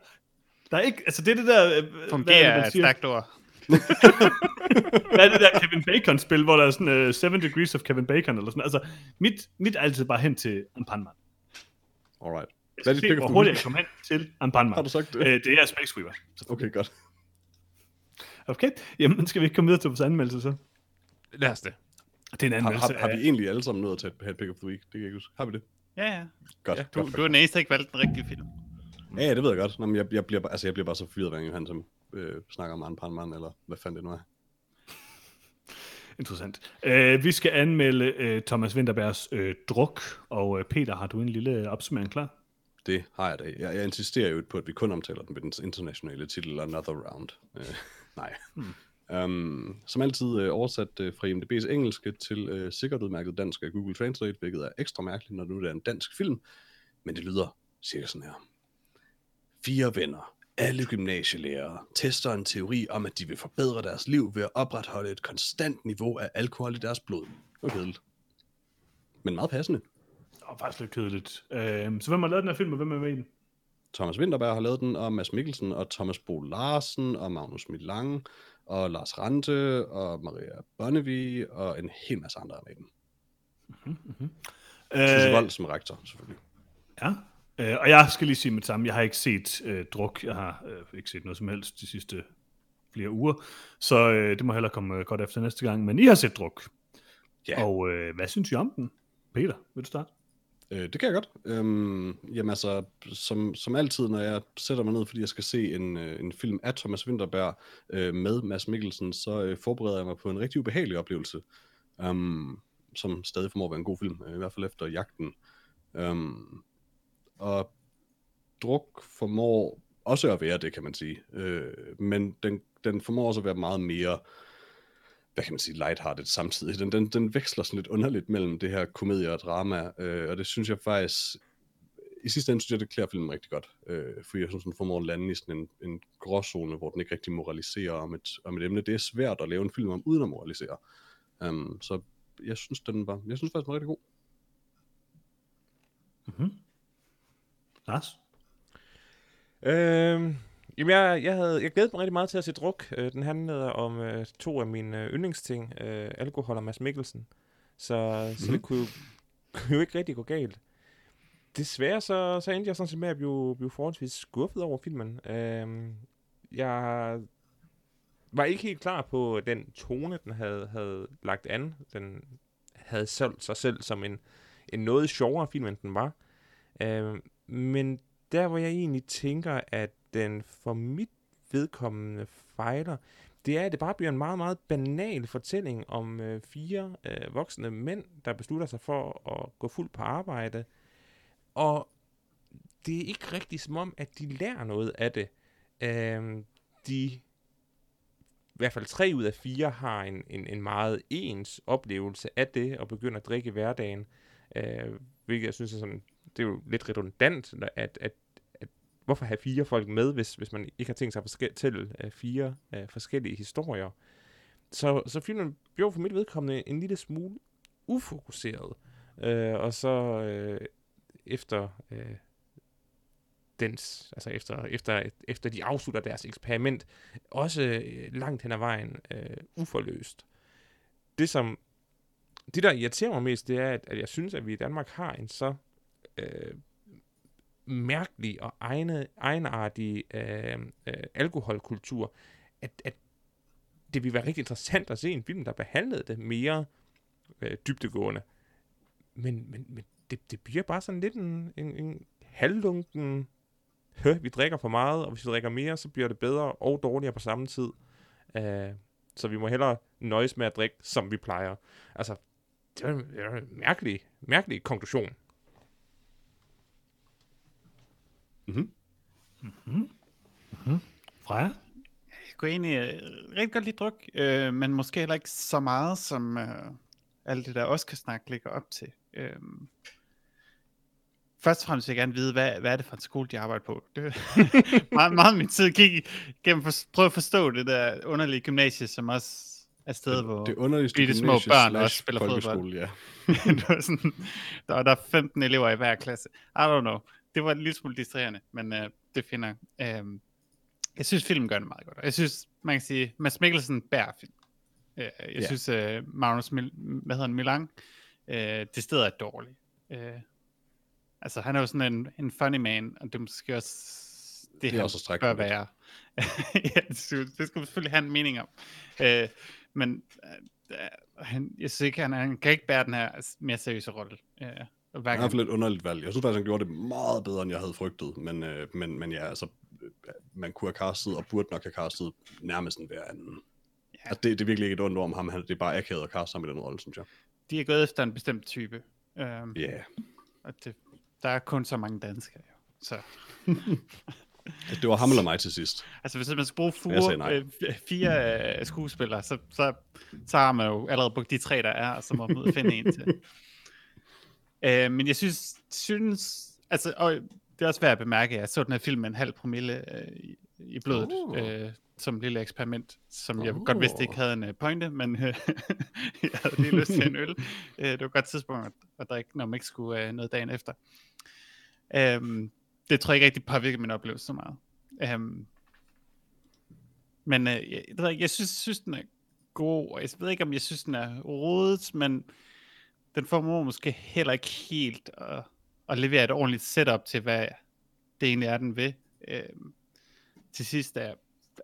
Der er ikke, altså det er det der... øh, hvad er det, Fungerer man er et stærkt ord. Hvad er det der Kevin Bacon-spil, hvor der er sådan uh, Seven Degrees of Kevin Bacon, eller sådan Altså, mit, mit er altid bare hen til en pandmand. Alright. Jeg Hvad er skal dit se, pick hvor of the hurtigt jeg kommer hen til en pandmand. Har du sagt det? Øh, det er Space Sweeper. Okay, godt. Okay, jamen skal vi ikke komme videre til vores anmeldelse så? Lad os det. Det er en Har, anmeldelse har, har vi af- egentlig alle sammen nået at tage et, have et pick of the week? Det kan jeg ikke huske. Har vi det? Ja, ja. Godt. Ja, Du, godt, du er den eneste, der ikke valgte den rigtige film. Ja, ja, det ved jeg godt. Nå, men jeg, jeg, bliver, bare- altså, jeg bliver bare så forvirret, hver gang han som, øh, snakker om Anne Panman, eller hvad fanden det nu er. Interessant. Uh, vi skal anmelde uh, Thomas Winterbergs uh, druk, og uh, Peter, har du en lille opsummering klar? Det har jeg da. Jeg, jeg insisterer jo på, at vi kun omtaler den med den internationale titel Another Round. Øh, nej. Hmm. Um, som altid øh, oversat øh, fra IMDb's engelske til øh, sikkert udmærket dansk af Google Translate, hvilket er ekstra mærkeligt, når nu det er en dansk film. Men det lyder cirka sådan her. Fire venner, alle gymnasielærere, tester en teori om, at de vil forbedre deres liv ved at opretholde et konstant niveau af alkohol i deres blod. Kedeligt. Men meget passende. Var faktisk lidt kedeligt. Uh, så hvem har lavet den her film, og hvem er med i den? Thomas Winterberg har lavet den, og Mads Mikkelsen, og Thomas Bo Larsen, og Magnus Milang, og Lars Rante, og Maria Bonnevie, og en hel masse andre med den. Susie Øh, Vold som rektor, selvfølgelig. Ja, øh, og jeg skal lige sige med det samme, jeg har ikke set øh, druk, jeg har øh, ikke set noget som helst de sidste flere uger, så øh, det må heller komme øh, godt efter næste gang, men I har set druk, Ja. og øh, hvad synes I om den? Peter, vil du starte? Øh, det kan jeg godt. Øhm, jamen altså, som, som altid, når jeg sætter mig ned, fordi jeg skal se en, øh, en film af Thomas Winterberg øh, med Mads Mikkelsen, så øh, forbereder jeg mig på en rigtig ubehagelig oplevelse, øhm, som stadig formår at være en god film, øh, i hvert fald efter jagten. Øhm, og druk formår også at være det, kan man sige. Øh, men den, den formår også at være meget mere hvad kan man sige, lighthearted samtidig. Den, den, den veksler sådan lidt underligt mellem det her komedie og drama, øh, og det synes jeg faktisk, i sidste ende synes jeg, det klæder filmen rigtig godt, øh, fordi jeg synes, den formår at lande i sådan en, en gråzone, hvor den ikke rigtig moraliserer om et, om et emne. Det er svært at lave en film om, uden at moralisere. Um, så jeg synes, den var, jeg synes faktisk, den var rigtig god. Mm-hmm. Lars? Øhm, jamen, jeg, jeg, havde, jeg glædede mig rigtig meget til at se druk. Øh, den handlede om øh, to af mine øh, yndlingsting, øh, alkohol og Mads Mikkelsen. Så, så det kunne jo, kunne jo ikke rigtig gå galt. Desværre så, så endte jeg sådan set med at blive, blive forholdsvis skuffet over filmen. Øhm, jeg var ikke helt klar på den tone, den havde, havde lagt an. Den havde solgt sig selv som en, en noget sjovere film, end den var. Øhm, men der, hvor jeg egentlig tænker, at den for mit vedkommende fejler, det er, at det bare bliver en meget, meget banal fortælling om øh, fire øh, voksne mænd, der beslutter sig for at gå fuld på arbejde. Og det er ikke rigtig som om, at de lærer noget af det. Øh, de, i hvert fald tre ud af fire, har en, en, en meget ens oplevelse af det, og begynder at drikke i hverdagen. Øh, hvilket jeg synes er sådan, det er jo lidt redundant, at, at hvorfor have fire folk med, hvis, hvis man ikke har tænkt sig at fortælle uh, øh, fire uh, forskellige historier. Så, så filmen blev for mit vedkommende en lille smule ufokuseret. Uh, og så uh, efter uh, dens, altså efter, efter, efter de afslutter deres eksperiment, også uh, langt hen ad vejen uh, uforløst. Det som, det der irriterer mig mest, det er, at, at jeg synes, at vi i Danmark har en så uh, mærkelig og egne, egenartig øh, øh, alkoholkultur, at, at det ville være rigtig interessant at se en film, der behandlede det mere øh, dybtegående. Men, men, men det, det bliver bare sådan lidt en, en, en halvlunken, høh, vi drikker for meget, og hvis vi drikker mere, så bliver det bedre og dårligere på samme tid. Øh, så vi må hellere nøjes med at drikke, som vi plejer. Altså, det er en mærkelig, mærkelig konklusion. Mhm. Mhm. Mhm. Freja? Jeg kunne egentlig øh, rigtig godt lide druk, øh, men måske heller ikke så meget, som øh, alt det der Oscar-snak ligger op til. Øh, først og fremmest vil jeg gerne vide, hvad, hvad er det for en skole, de arbejder på? Det, meget, meget min tid gik gennem for, prøve at forstå det der underlige gymnasie, som også er sted, hvor det underligste de små børn også spiller fodbold. Ja. det var sådan, der, der er 15 elever i hver klasse. I don't know det var en lille smule distraherende, men øh, det finder øh, jeg synes, filmen gør det meget godt. Jeg synes, man kan sige, Mads Mikkelsen bærer film. Øh, jeg ja. synes, øh, Magnus Mil- hvad hedder han, Milan, øh, det sted er dårligt. Øh, altså, han er jo sådan en, en funny man, og det måske også det, det er også bør være. ja, det, skal, det skal selvfølgelig have en mening om. Øh, men øh, han, jeg synes ikke, han, han kan ikke bære den her mere seriøse rolle. Øh, hver gang. Det er i hvert fald et underligt valg. Jeg synes faktisk, han gjorde det meget bedre, end jeg havde frygtet. Men, øh, men, men ja, altså, øh, man kunne have castet, og burde nok have castet nærmest en hver anden. Ja. Altså, det, det er virkelig ikke et ondt om ham. Han, det er bare akavet at kaste ham i den rolle, synes jeg. De er gået efter en bestemt type. Øhm, ja. Um, yeah. Og det, der er kun så mange danskere, jo. Så. Altså, det var ham eller mig til sidst. Altså, hvis man skal bruge fure, øh, fire øh, skuespillere, så, så, så har man jo allerede brugt de tre, der er, og så må man finde en til. Øh, men jeg synes, synes, altså, og det er også værd at bemærke, at jeg så den her film med en halv promille øh, i, blodet, oh. øh, som et lille eksperiment, som oh. jeg godt vidste ikke havde en uh, pointe, men øh, jeg havde lige lyst til en øl. Øh, det var et godt tidspunkt at, at drikke, når man ikke skulle øh, noget dagen efter. Øh, det tror jeg ikke rigtig påvirker min oplevelse så meget. Øh, men øh, jeg, jeg, jeg synes, synes, den er god, og jeg ved ikke, om jeg synes, den er rodet, men den formår måske heller ikke helt at, at levere et ordentligt setup til, hvad det egentlig er, den vil. Øh, til sidst er,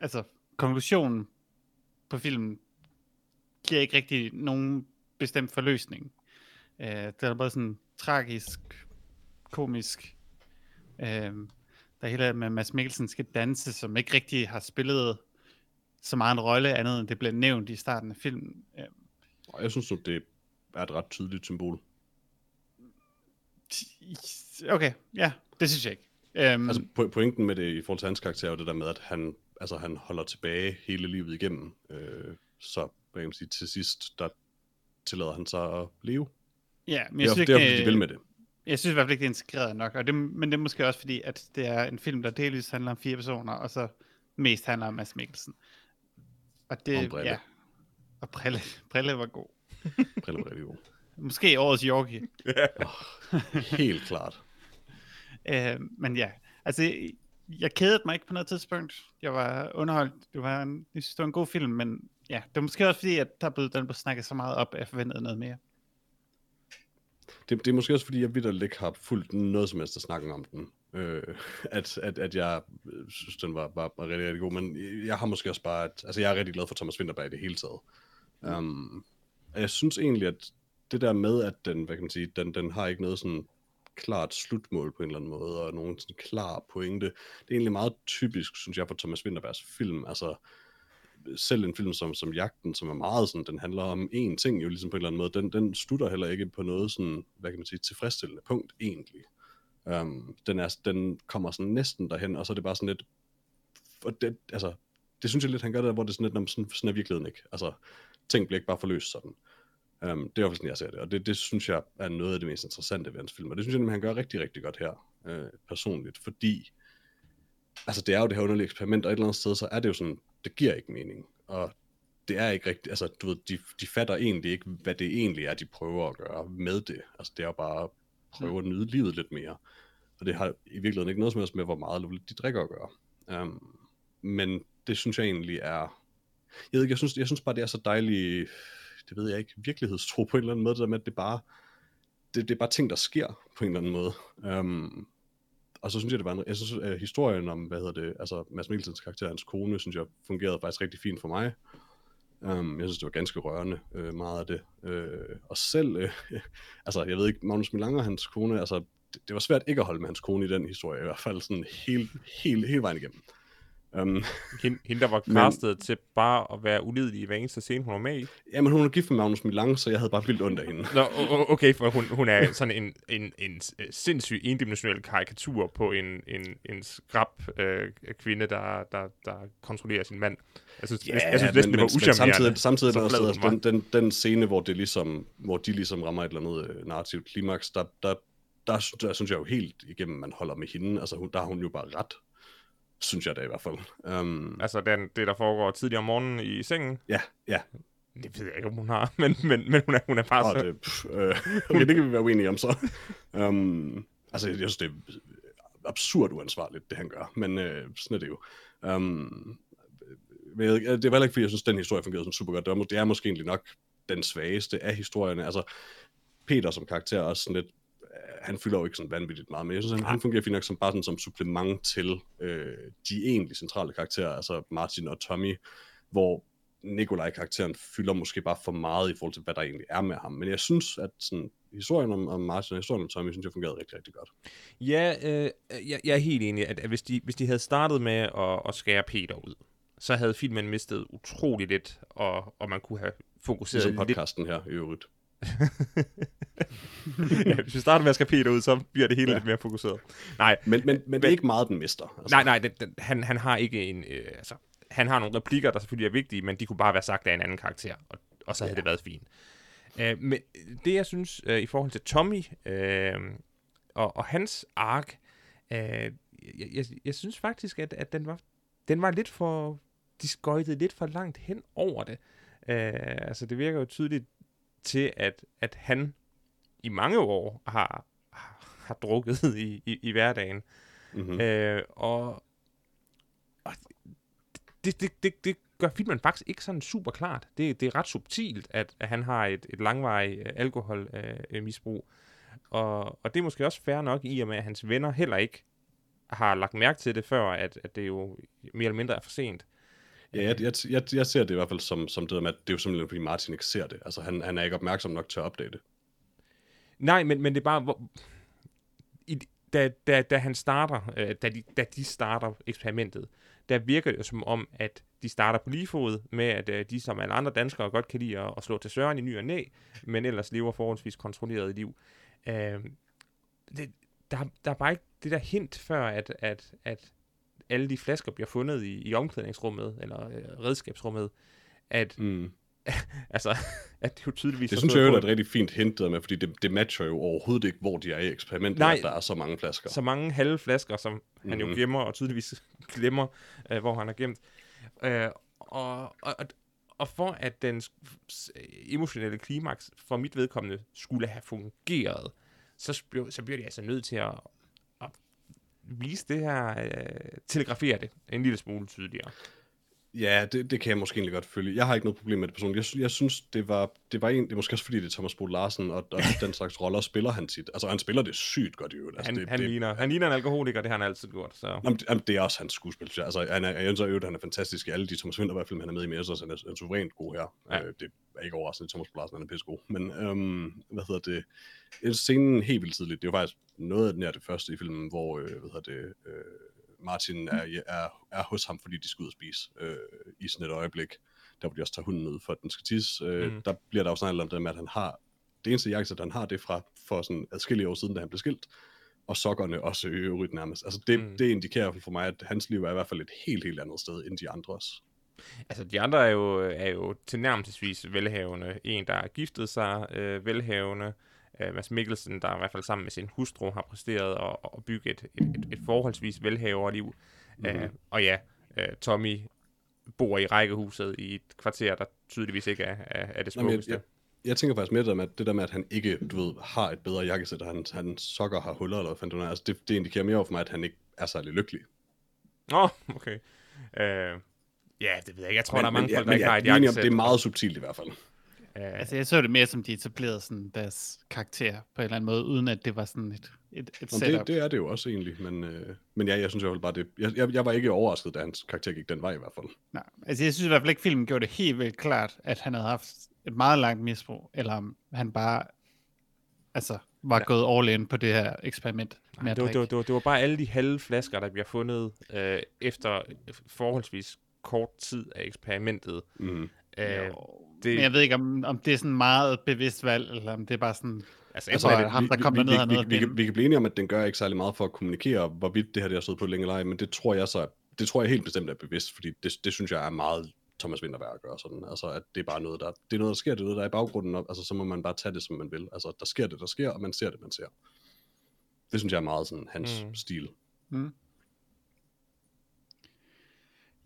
altså, konklusionen på filmen giver ikke rigtig nogen bestemt forløsning. Øh, det er både sådan tragisk, komisk. Øh, der hele med Mads Mikkelsen skal danse, som ikke rigtig har spillet så meget en rolle andet, end det blev nævnt i starten af filmen. Øh. Jeg synes, det er et ret tydeligt symbol. Okay, ja, det synes jeg ikke. Um... Altså pointen med det i forhold til hans karakter er det der med, at han, altså, han holder tilbage hele livet igennem. Øh, så hvad kan man sige, til sidst, der tillader han sig at leve. Ja, men jeg det er, synes det er, ikke, de vil med det. Jeg synes i hvert fald ikke, det er integreret nok, og det, men det er måske også fordi, at det er en film, der delvis handler om fire personer, og så mest handler om Mads Mikkelsen. Og det, og ja, og Brille, Brille var god. God. Måske årets Yorkie. Helt klart. Øh, men ja, altså, jeg kædede mig ikke på noget tidspunkt. Jeg var underholdt. Det var en, jeg synes, det var en god film, men ja, det var måske også fordi, at der blev, den blev snakket så meget op, at jeg forventede noget mere. Det, det er måske også fordi, jeg vidt ikke har fulgt noget som helst at snakke om den. Øh, at, at, at jeg synes, den var, var, var rigtig, rigtig god. Men jeg har måske også bare... At, altså, jeg er rigtig glad for Thomas Winterberg i det hele taget. Um, og jeg synes egentlig, at det der med, at den, hvad kan man sige, den, den har ikke noget sådan klart slutmål på en eller anden måde, og nogen sådan klar pointe. Det er egentlig meget typisk, synes jeg, for Thomas Winterbergs film. Altså, selv en film som, som Jagten, som er meget sådan, den handler om én ting jo ligesom på en eller anden måde, den, den slutter heller ikke på noget sådan, hvad kan man sige, tilfredsstillende punkt egentlig. Um, den, er, den kommer sådan næsten derhen, og så er det bare sådan lidt, og det, altså, det synes jeg lidt, han gør der, hvor det er sådan lidt, sådan, sådan er virkeligheden ikke. Altså, ting bliver ikke bare forløst sådan. Um, det er også sådan, jeg ser det, og det, det synes jeg er noget af det mest interessante ved hans film, og det synes jeg, han gør rigtig, rigtig godt her, øh, personligt, fordi altså det er jo det her underlige eksperiment, og et eller andet sted, så er det jo sådan, det giver ikke mening, og det er ikke rigtigt, altså du ved, de, de fatter egentlig ikke, hvad det egentlig er, de prøver at gøre med det, altså det er jo bare at prøve at nyde livet lidt mere, og det har i virkeligheden ikke noget som helst med, hvor meget de drikker at gøre, um, men det synes jeg egentlig er, jeg ved ikke, jeg synes, jeg synes bare, det er så dejligt, det ved jeg ikke, virkelighedstro på en eller anden måde, det der med, at det bare, det, det er bare ting, der sker på en eller anden måde. Um, og så synes jeg, det var en, jeg synes, at historien om, hvad hedder det, altså Mads Mikkelsens karakter, hans kone, synes jeg fungerede faktisk rigtig fint for mig. Um, jeg synes, det var ganske rørende, øh, meget af det. Øh, og selv, øh, altså jeg ved ikke, Magnus Milanger, hans kone, altså det, det var svært ikke at holde med hans kone i den historie, i hvert fald sådan helt, helt, helt vejen igennem. Um, hende, hende, der var castet men, til bare at være ulidelig i hver eneste scene, hun var med i. Ja, men hun er gift med Magnus Milang, så jeg havde bare vildt ondt af hende. Nå, okay, for hun, hun er sådan en, en, en sindssyg endimensionel karikatur på en, en, en skrab øh, kvinde, der, der, der kontrollerer sin mand. Jeg synes, ja, jeg synes næsten, det var uschammerende. Samtidig, samtidig der også, den, den, den scene, hvor, det ligesom, hvor de ligesom rammer et eller andet øh, narrativt klimaks, der, der, der, der, der synes jeg jo helt igennem, man holder med hende. Altså, hun, der har hun jo bare ret synes jeg da i hvert fald. Um, altså den, det, der foregår tidligere om morgenen i sengen? Ja, ja. Det ved jeg ikke, om hun har, men, men, men hun, er, hun er bare oh, så... Det, pff, øh, okay, det kan vi være uenige om så. Um, altså, jeg synes, det er absurd uansvarligt, det han gør, men øh, sådan er det jo. Um, men jeg, det var heller ikke, fordi jeg synes, den historie fungerede sådan super godt. Det, var, det er måske egentlig nok den svageste af historierne. Altså, Peter som karakter er også sådan lidt han fylder jo ikke sådan vanvittigt meget, men jeg synes, han, han fungerer fint nok som bare sådan som supplement til øh, de egentlig centrale karakterer, altså Martin og Tommy, hvor Nikolaj-karakteren fylder måske bare for meget i forhold til, hvad der egentlig er med ham. Men jeg synes, at sådan, historien om, om Martin og historien om Tommy, synes jeg fungerede rigtig, rigtig godt. Ja, øh, jeg, jeg er helt enig, at, at hvis, de, hvis de havde startet med at, at skære Peter ud, så havde filmen mistet utroligt lidt, og, og man kunne have fokuseret ligesom podcasten lidt... her i øvrigt. Ja, hvis vi starter med at skære Peter ud, så bliver det hele ja. lidt mere fokuseret. Nej, men, men, men det er ikke meget, den mister. Altså. Nej, nej, den, den, han, han har ikke en... Øh, altså, han har nogle replikker, der selvfølgelig er vigtige, men de kunne bare være sagt af en anden karakter, og, og så havde ja. det været fint. Øh, men det, jeg synes, øh, i forhold til Tommy øh, og, og hans ark, øh, jeg, jeg, jeg synes faktisk, at, at den, var, den var lidt for... De skøjtede lidt for langt hen over det. Øh, altså, det virker jo tydeligt til, at, at han i mange år har, har drukket i, i, i hverdagen. Mm-hmm. Øh, og og det, det, det, det gør filmen faktisk ikke sådan super klart. Det, det er ret subtilt, at, at han har et, et langvarigt øh, alkoholmisbrug. Øh, og, og det er måske også fair nok i og med, at hans venner heller ikke har lagt mærke til det før, at, at det jo mere eller mindre er for sent. Ja, jeg, jeg, jeg, jeg ser det i hvert fald som, som det med, at det er jo simpelthen, fordi Martin ikke ser det. Altså, han, han er ikke opmærksom nok til at opdage det. Nej, men, men det er bare... Hvor, i, da, da, da han starter, øh, da, de, da de starter eksperimentet, der virker det som om, at de starter på lige fod med, at øh, de som alle andre danskere godt kan lide at, at slå til søren i ny og næ, men ellers lever forholdsvis kontrolleret liv. Øh, det, der, der er bare ikke det der hint før, at, at, at alle de flasker bliver fundet i, i omklædningsrummet, eller øh, redskabsrummet, at, mm. altså, at det jo tydeligvis... Det synes jeg jo er et rigtig fint hint med, fordi det, det matcher jo overhovedet ikke, hvor de er i eksperimentet, Nej, at der er så mange flasker. Så mange halve flasker, som mm-hmm. han jo mhm. gemmer, og tydeligvis glemmer, øh, hvor han er gemt. Øh, og, og, og for at den emotionelle klimaks for mit vedkommende skulle have fungeret, så, så bliver de altså nødt til at vise det her, øh, telegrafere det en lille smule tydeligere. Ja, det, det kan jeg måske egentlig godt følge. Jeg har ikke noget problem med det personligt. Jeg, jeg synes, det var, det var en, det er måske også fordi, det er Thomas Bo Larsen, og, og den slags roller spiller han tit. Altså, han spiller det sygt godt i øvrigt. Altså, Han, det, han, det, ligner, han ligner en alkoholiker, det har han altid gjort. Så. Jamen, det, jamen, det er også hans skuespil. synes jeg. Altså, han er, jeg synes øvrigt, han er fantastisk i alle de Thomas Winterberg-film, han er med i så han er, han er suverænt god her. Ja. Øh, det er ikke overraskende, at Thomas Bo Larsen han er pissegod. Men, øhm, hvad hedder det? En scenen helt vildt tidligt, det er jo faktisk noget af nær det første i filmen, hvor, øh, hvad hedder det, øh, Martin er, er, er hos ham, fordi de skal ud og spise øh, i sådan et øjeblik, der hvor de også tager hunden ud for, at den skal tisse. Øh, mm. Der bliver der jo snakket om det med, at han har, det eneste jakkesæt, han har, det er fra for sådan adskillige år siden, da han blev skilt, og sokkerne også i øvrigt nærmest. Altså det, Mm. det indikerer for mig, at hans liv er i hvert fald et helt, helt andet sted end de andres. Altså, de andre er jo, er jo tilnærmelsesvis velhavende. En, der har giftet sig øh, velhavende. Øh, Mads Mikkelsen, der i hvert fald sammen med sin hustru har præsteret at, at bygge et, et, et, et forholdsvis velhaverliv. Mm. Mhm. Øh, og ja, øh, Tommy bor i rækkehuset i et kvarter, der tydeligvis ikke er, er, er det Nå, men smukkeste. jeg, jeg, jeg tænker faktisk mere det med, at, det der med, at han ikke, du ved, har et bedre jakkesæt, og han, han sokker har huller, eller hvad fanden det er. Altså det, det indikerer mere over for mig, at han ikke er særlig lykkelig. Åh, oh, okay. Øh, ja, det ved jeg ikke. Jeg tror, der er mange ja, folk, der men ikke har ja, et enige om, jakkesæt. det er meget subtilt i hvert fald. Øh, Altså, jeg så det mere som, de etablerede sådan deres karakter på en eller anden måde, uden at det var sådan et, et, et Nå, setup. det, det er det jo også egentlig, men, øh, men ja, jeg synes fald bare det. Jeg, jeg, jeg var ikke overrasket, da hans karakter gik den vej i hvert fald. Nej, altså jeg synes i hvert fald ikke, filmen gjorde det helt vildt klart, at han havde haft et meget langt misbrug, eller om han bare altså, var ja. gået all in på det her eksperiment med at det, var, det, var, det, var, det var bare alle de halve flasker, der bliver fundet øh, efter forholdsvis kort tid af eksperimentet. Mm. Øh, Jo, det- Men jeg ved ikke, om, om det er sådan meget bevidst valg, eller om det er bare sådan... altså, Jeg altså, tror, er at det, ham, der vi, kom vi, derned, vi, noget vi, vi, vi kan blive enige om, at den gør ikke særlig meget for at kommunikere, hvorvidt det her det har stået på længe eller ej, men det tror jeg så, det tror jeg helt bestemt er bevidst, fordi det, det synes jeg er meget Thomas Winterberg at gøre sådan. Altså, at det er bare noget, der, det er noget, der sker, det er noget, der er i baggrunden, og, altså, så må man bare tage det, som man vil. Altså, der sker det, der sker, og man ser det, man ser. Det synes jeg er meget sådan hans mm. stil. Mm.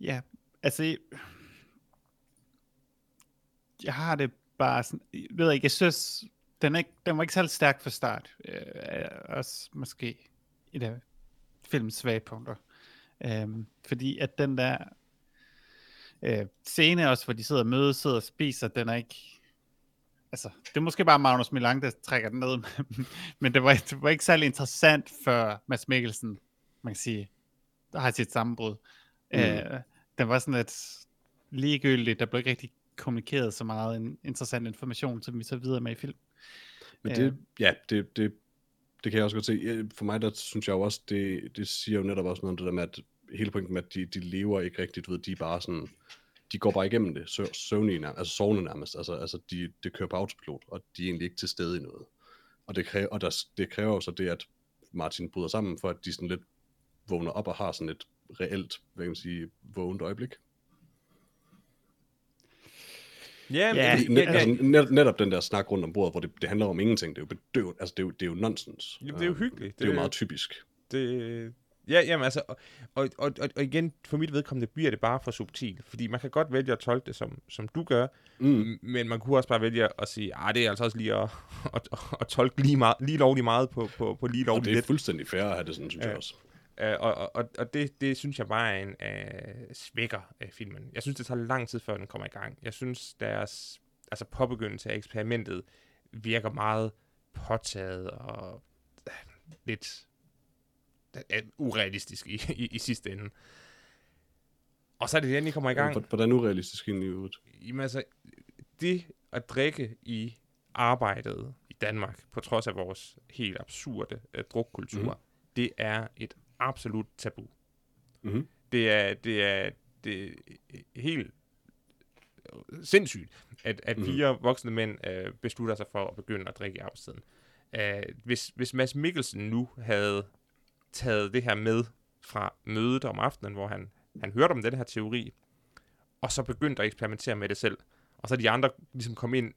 Ja, altså... Jeg, har det bare sådan... Jeg ved ikke, jeg synes... Den, er ikke, den var ikke særlig stærk fra start. Øh, er også måske et af filmens svage punkter. Øhm, fordi at den der øh, scene også, hvor de sidder og mødes, sidder og spiser, den er ikke... Altså, det er måske bare Magnus Milang, der trækker den ned, men det var, det var ikke særlig interessant for Mads Mikkelsen, man kan sige, der har sit sammenbrud. Mm. Øh, den var sådan lidt ligegyldigt, der blev ikke rigtig kommunikeret så meget en, interessant information, som vi så videre med i film. Men Ja. det, ja, det, det, det kan jeg også godt se. For mig, der synes jeg jo også, det, det siger jo netop også noget om det der med, at hele pointen med, at de, de lever ikke rigtigt, du ved, de er bare sådan, de går bare igennem det, sø, søvnige nærmest, altså sovende nærmest, altså, altså de, det kører på autopilot, og de er egentlig ikke til stede i noget. Og det kræver, og der, det kræver jo så det, at Martin bryder sammen, for at de sådan lidt vågner op og har sådan et reelt, hvad kan man sige, vågent øjeblik. Ja, Ja, men, Net, ja, ja, altså, net, netop den der snak rundt om bordet, hvor det, det handler om ingenting, det er jo bedøvet, altså det er jo, det er jo nonsens. Jamen, det er jo hyggeligt. Det er jo Det- meget typisk. det, ja, jamen altså, og, og, og, og, og igen, for mit vedkommende bliver det bare for subtilt, fordi man kan godt vælge at tolke det, som, som du gør, Mm. men man kunne også bare vælge at sige, ah, det er altså også lige at, at, at, at tolke lige, meget, lige lovlig meget på, på, på lige Og lovlig det er lidt. fuldstændig fair at have det sådan, synes Ja. jeg også. Uh, og og, og, det, det synes jeg bare er en uh, svækker af filmen. Jeg synes, det tager lang tid, før den kommer i gang. Jeg synes, deres altså påbegyndelse af eksperimentet virker meget påtaget og uh, lidt uh, urealistisk i, i, i sidste ende. Og så er det den, I kommer i gang. Hvor- Hvordan urealistisk i øvrigt? Jamen altså, det at drikke i arbejdet i Danmark, på trods af vores helt absurde uh, drukkultur, mm. det er et absolut tabu. Mhm. Det er, det er, det er helt sindssygt, at, at Mhm. fire voksne mænd øh, beslutter sig for at begynde at drikke i arbejdstiden. Øh, hvis, hvis Mads Mikkelsen nu havde taget det her med fra mødet om aftenen, hvor han, han hørte om den her teori, og så begyndte at eksperimentere med det selv, og så de andre ligesom kom ind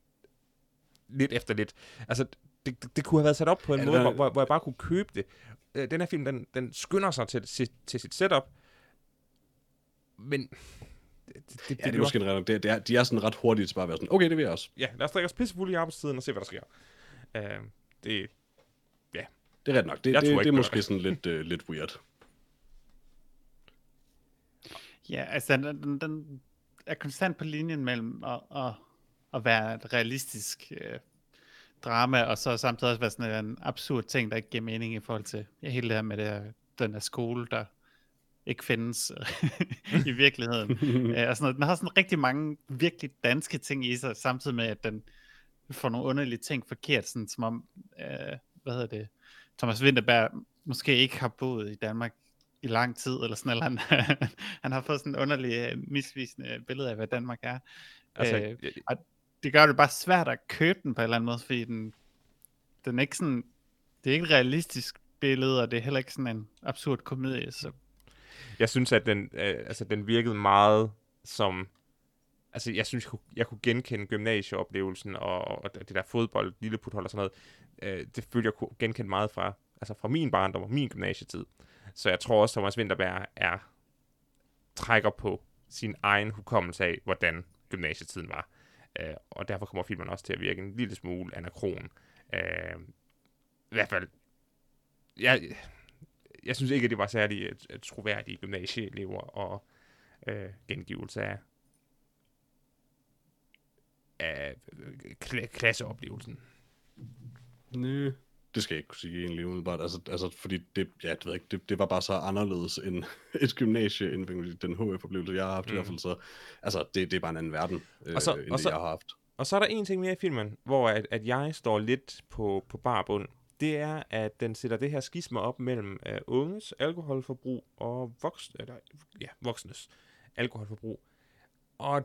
lidt efter lidt. Altså, det, det, det kunne have været sat op på en Ja, måde, der- hvor, hvor, jeg bare kunne købe det. Øh, Den her film, den, den skynder sig til, til, til sit setup, men det, det, Ja, det er måske en ret, det, det er, de er sådan ret hurtige til bare at være sådan, okay, det vil jeg også. Ja, lad os drikke os pissefulde i arbejdstiden og se, hvad der sker. Uh, det, Det er ret nok. Det, Jeg det, det, ikke er måske det. sådan lidt, uh, lidt weird. Ja, altså den, den, den er konstant på linjen mellem at, at, at være et realistisk øh, drama, og så samtidig også være sådan en absurd ting, der ikke giver mening i forhold til ja, hele det her med det her, den her skole, der ikke findes i virkeligheden. øh, og sådan noget. Den har sådan rigtig mange virkelig danske ting i sig, samtidig med, at den får nogle underlige ting forkert, sådan som om, øh, hvad hedder det, Thomas Winterberg måske ikke har boet i Danmark i lang tid, eller sådan, eller han, han har fået sådan en underlig, misvisende billede af, hvad Danmark er. altså, Øh, øh, det gør det bare svært at købe den på en eller anden måde, fordi den, den er ikke sådan, det er ikke et realistisk billede, og det er heller ikke sådan en absurd komedie, så jeg synes, at den, øh, altså, den virkede meget som... Altså, jeg synes, jeg kunne, jeg kunne genkende gymnasieoplevelsen og, og det der fodbold, lilleputhold og sådan noget. Øh, det følte jeg kunne genkende meget fra, altså fra min barndom og min gymnasietid. Så jeg tror også, Thomas Winterberg er trækker på sin egen hukommelse af, hvordan gymnasietiden var. Øh, og derfor kommer filmen også til at virke en lille smule anakron. Øh, I hvert fald, jeg, jeg synes ikke, at det var særlig øh, øh, troværdige gymnasieelever og øh, gengivelse af, af øh, klasseoplevelsen. Nø det skal jeg ikke kunne sige egentlig umiddelbart. Altså, altså fordi det, ja, det, ved ikke, det, det var bare så anderledes end et gymnasie, end den HF-oplevelse, jeg har haft mm. i hvert fald. Så, altså, det, det er bare en anden verden, øh, Og så- end og det, så- jeg har haft. Og så er der en ting mere i filmen, hvor at, at jeg står lidt på, på barbund. Det er, at den sætter det her skisme op mellem uh, unges alkoholforbrug og voks, eller, ja, voksnes alkoholforbrug. Og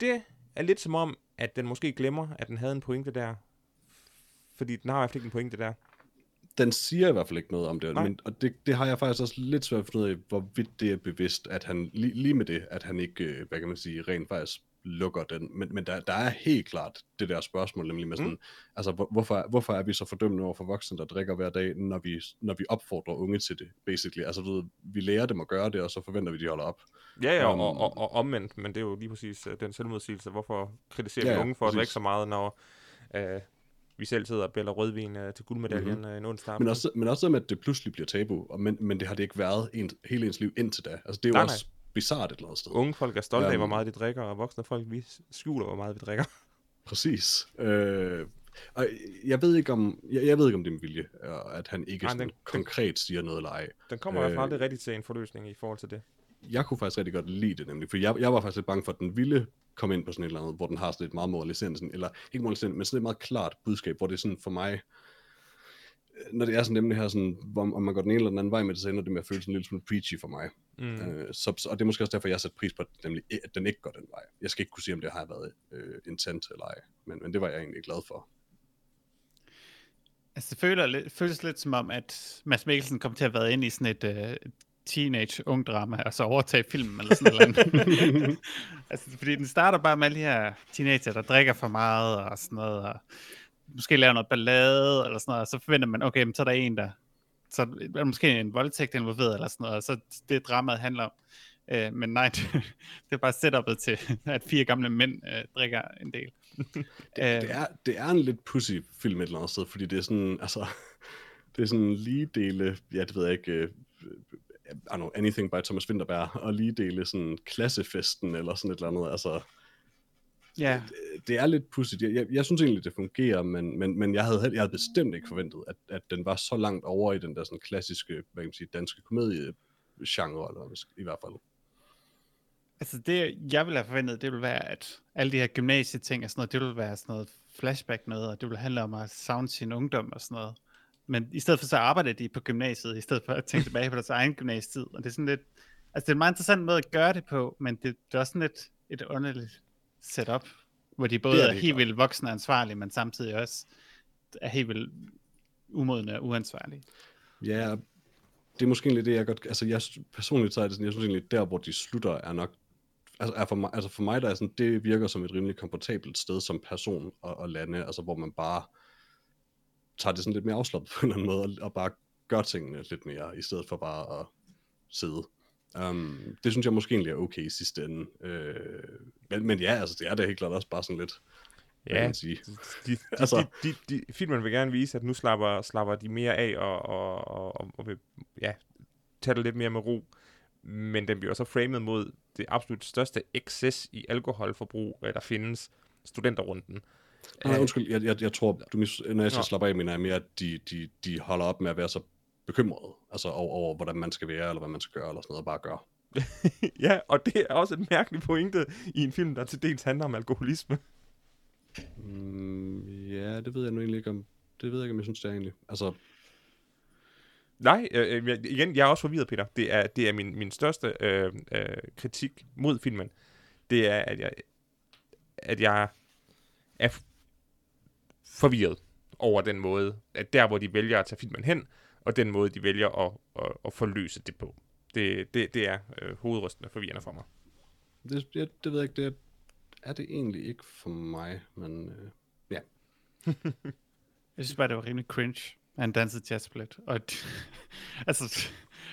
det er lidt som om, at den måske glemmer, at den havde en pointe der. Fordi den har i hvert fald ikke en pointe der. Den siger i hvert fald ikke noget om det, Nej. men, og det, det har jeg faktisk også lidt svært at finde ud af, hvorvidt det er bevidst, at han, lige, lige med det, at han ikke, øh, hvad kan man sige, rent faktisk lukker den. Men, men der, der er helt klart det der spørgsmål, nemlig med sådan, mm. altså hvor, hvorfor, hvorfor er vi så fordømmende over for voksne, der drikker hver dag, når vi, når vi opfordrer unge til det, basically. Altså ved, vi lærer dem at gøre det, og så forventer vi, de holder op. Ja, ja, Um, og, og, og omvendt, men det er jo lige præcis uh, den selvmodsigelse. Hvorfor kritiserer Ja, vi unge for at drikke præcis. så meget, når uh, vi selv sidder og bæller rødvin uh, til guldmedaljen mm-hmm. en onsdag aften? Men også, men også med, at det pludselig bliver tabu, og men, men det har det ikke været en, hele ens liv indtil da. Altså det er jo Nej, nej, også bizart et eller andet sted. Unge folk er stolte af, hvor Øhm. meget de drikker, og voksne folk, vi skjuler, hvor meget vi drikker. Præcis. Øh, og jeg ved ikke om, jeg, jeg ved ikke om det er med vilje, øh, at han ikke Nej, sådan den- den- konkret siger noget eller ej. Den kommer i hvert fald Øh. aldrig rigtigt til en forløsning i forhold til det. Jeg kunne faktisk rigtig godt lide det nemlig, for jeg, jeg var faktisk lidt bange for, at den ville komme ind på sådan et eller andet, hvor den har sådan et meget moraliserende, sådan, eller ikke moraliserende, men sådan et meget klart budskab, hvor det er sådan for mig, øh, når det er sådan nemlig her, sådan, hvor, om man går den ene eller den anden vej med det, så ender det med at føle sådan en lille smule preachy for mig. Mm. Øh, så, og det er måske også derfor, jeg har sat pris på, at, nemlig, at den ikke går den vej. Jeg skal ikke kunne sige, om det har været øh, intent eller ej, men, men det var jeg egentlig glad for. Altså, det føler, føles lidt som om, at Mads Mikkelsen kom til at have været inde i sådan et uh, teenage ung drama, og så overtage filmen eller sådan noget. altså, fordi den starter bare med alle de her teenager, der drikker for meget og sådan noget, og måske laver noget ballade eller sådan noget, og så forventer man, okay, men så er der en, der så er måske en voldtægt involveret eller sådan noget, og så det dramaet handler om. Uh, men nej, det, det er bare setupet til, at fire gamle mænd uh, drikker en del. Det, Øh. det, er, det er en lidt pussy film et eller andet sted, fordi det er sådan, altså, det er sådan lige dele, ja, det ved jeg ikke, uh, I know, Anything by Thomas Winterberg, og lige dele sådan klassefesten eller sådan et eller andet, altså, Ja, det, det er lidt pudsigt. Jeg, jeg, jeg synes egentlig, det fungerer, men, men, men jeg, havde, jeg havde bestemt ikke forventet, at, at den var så langt over i den der sådan klassiske, hvad kan man sige, danske komedie-genre, eller hvad i hvert fald. Altså det, jeg ville have forventet, det ville være, at alle de her gymnasieting og sådan noget, det ville være sådan noget flashback noget, og det ville handle om at savne sin ungdom og sådan noget. Men i stedet for så arbejder de på gymnasiet, i stedet for at tænke tilbage på deres egen gymnasietid. Og det er sådan lidt, altså det er en meget interessant måde at gøre det på, men det, det er også sådan lidt et underligt setup, hvor de både Det er det er helt vildt voksne og ansvarlige, men samtidig også er helt vildt umodne og uansvarlige. Ja, det er måske egentlig det, jeg godt... Altså, jeg, personligt så er det sådan, jeg synes egentlig, der, hvor de slutter, er nok... Altså, er for mig, altså for mig, der er sådan, det virker som et rimelig komfortabelt sted som person at, at lande, altså hvor man bare tager det sådan lidt mere afslappet på en eller anden måde, og, bare gør tingene lidt mere, i stedet for bare at sidde. Um, det synes jeg måske egentlig er okay i sidste ende. Øh, men, men ja, altså det er da helt klart også bare sådan lidt, kan Ja, man sige. de, de, Altså- de, de, de, filmen vil gerne vise, at nu slapper, slapper de mere af og, og, og, og, vil ja, tage det lidt mere med ro. Men den bliver så framet mod det absolut største excess i alkoholforbrug, øh, der findes, studenterrunden. Nej, Øh, undskyld, jeg, jeg, jeg tror, du mis, når jeg så Nå. slapper af, mener jeg mere, at de, de, de holder op med at være så bekymrede, altså over, over, hvordan man skal være, eller hvad man skal gøre, eller sådan noget, og bare gøre. ja, og det er også en mærkelig pointe i en film, der til dels handler om alkoholisme. Mm, ja, det ved jeg nu egentlig ikke om, det ved jeg ikke, om jeg synes, det er egentlig. Altså, Nej, øh, øh, jeg- igen, jeg er også forvirret, Peter. Det er, det er min, min største øh, øh, kritik mod filmen. Det er, at jeg, at jeg er forvirret over den måde, at der, hvor de vælger at tage filmen hen, og den måde, de vælger at, at, at forløse det på. Det, det, det er øh, hovedrystende forvirrende for mig. det, det, det ved jeg ikke, det er, er det egentlig ikke for mig, men øh, ja. Jeg synes bare, det var rimelig cringe, at han dansede jazzballet. Og at- altså,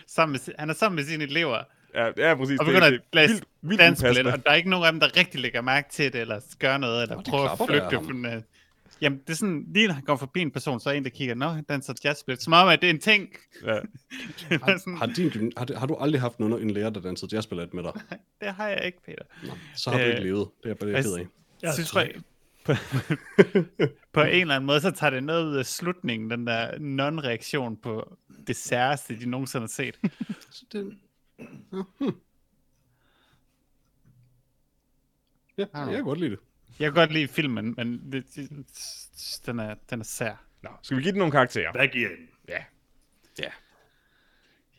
sammen med, han er sammen med sine elever, Ja, ja præcis. og begynder at vildt, læse vildt dansballet, upassende. og der er ikke nogen af dem, der rigtig lægger mærke til det, eller gør noget, eller Nå, de prøver at flygte. Fra, den, jamen, det er sådan, lige når han går forbi en person, så er en, der kigger, nå, han danser jazzballet, som om, at det er en ting. Ja. Var sådan, Har, din, har, har, du aldrig haft nogen, en lærer, der dansede jazzballet med dig? det har jeg ikke, Peter. Nå, så har du Øh, ikke levet. Det er bare det, jeg ked af. Jeg synes jeg, på, på en eller anden måde, så tager det noget ud af slutningen, den der non-reaktion på det særeste, de nogensinde har set. Så det, ja, hmm. ja, jeg kan godt lide det. Jeg kan godt lide filmen, men det, det, den, er, den er sær. Nå, skal vi give den nogle karakterer? Hvad giver den? Ja. Ja. Jeg,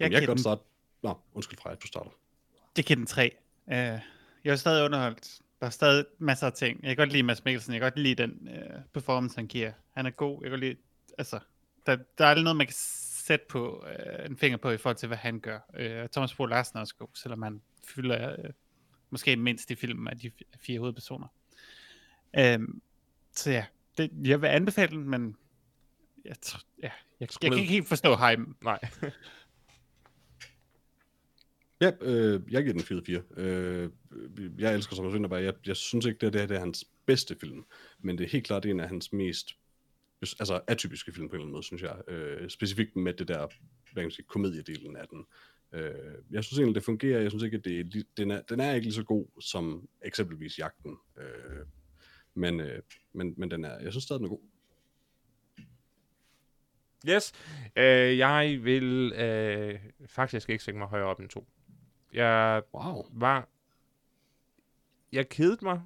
Jeg, jeg kan godt starte. Nå, undskyld Freja, du starter. jeg giver den 3. Uh, jeg er stadig underholdt. Der er stadig masser af ting. Jeg kan godt lide Mads Mikkelsen. Jeg kan godt lide den uh, performance, han giver. Han er god. Jeg kan godt lide... Altså, der, der er aldrig noget, man kan sætte på uh, en finger på i forhold til, hvad han gør. Uh, Thomas Bo Larsen er også god, selvom han fylder uh, måske mindst i filmen af de fire hovedpersoner. Um, så ja, det, jeg vil anbefale den, men jeg, tr- ja, jeg, jeg kan ikke helt forstå hypen. Nej. Ja, øh, jeg giver den 4-4. Øh, jeg elsker Thomas Winterberg. Jeg, jeg synes ikke, det, er, det, her, det er hans bedste film, men det er helt klart en af hans mest altså atypiske film på en eller anden måde, synes jeg. Øh, specifikt med det der, hvad kan man sige, komediedelen af den. Øh, jeg synes egentlig, det fungerer. Jeg synes ikke, at det er, li- den, er, den er ikke lige så god som eksempelvis Jagten. Øh, men, øh, men, men den er, jeg synes stadig, den er god. Yes. Øh, jeg vil øh, faktisk ikke sætte mig højere op end to. Jeg Wow. var... Jeg kedede mig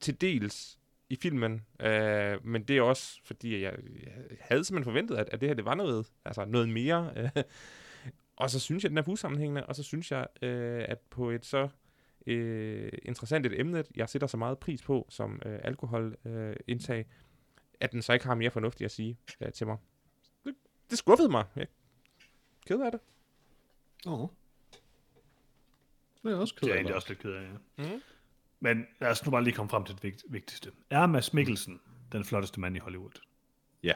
til dels i filmen, øh, men det er også fordi, jeg, jeg havde simpelthen forventet, at, at det her det var noget, altså noget mere. Øh, og så synes jeg, at den er usammenhængende, og så synes jeg, øh, at på et så øh, interessant et emne, jeg sætter så meget pris på som øh, alkoholindtag, øh, indtag, at den så ikke har mere fornuftigt at sige øh, til mig. Det, det skuffede mig. Jeg er ked af det. Åh. Det er jeg også ked Det er af. jeg egentlig Lars. også lidt ked af, ja. Mhm. Men lad os nu bare lige komme frem til det vigt- vigtigste. Er Mads Mikkelsen den flotteste mand i Hollywood? Ja.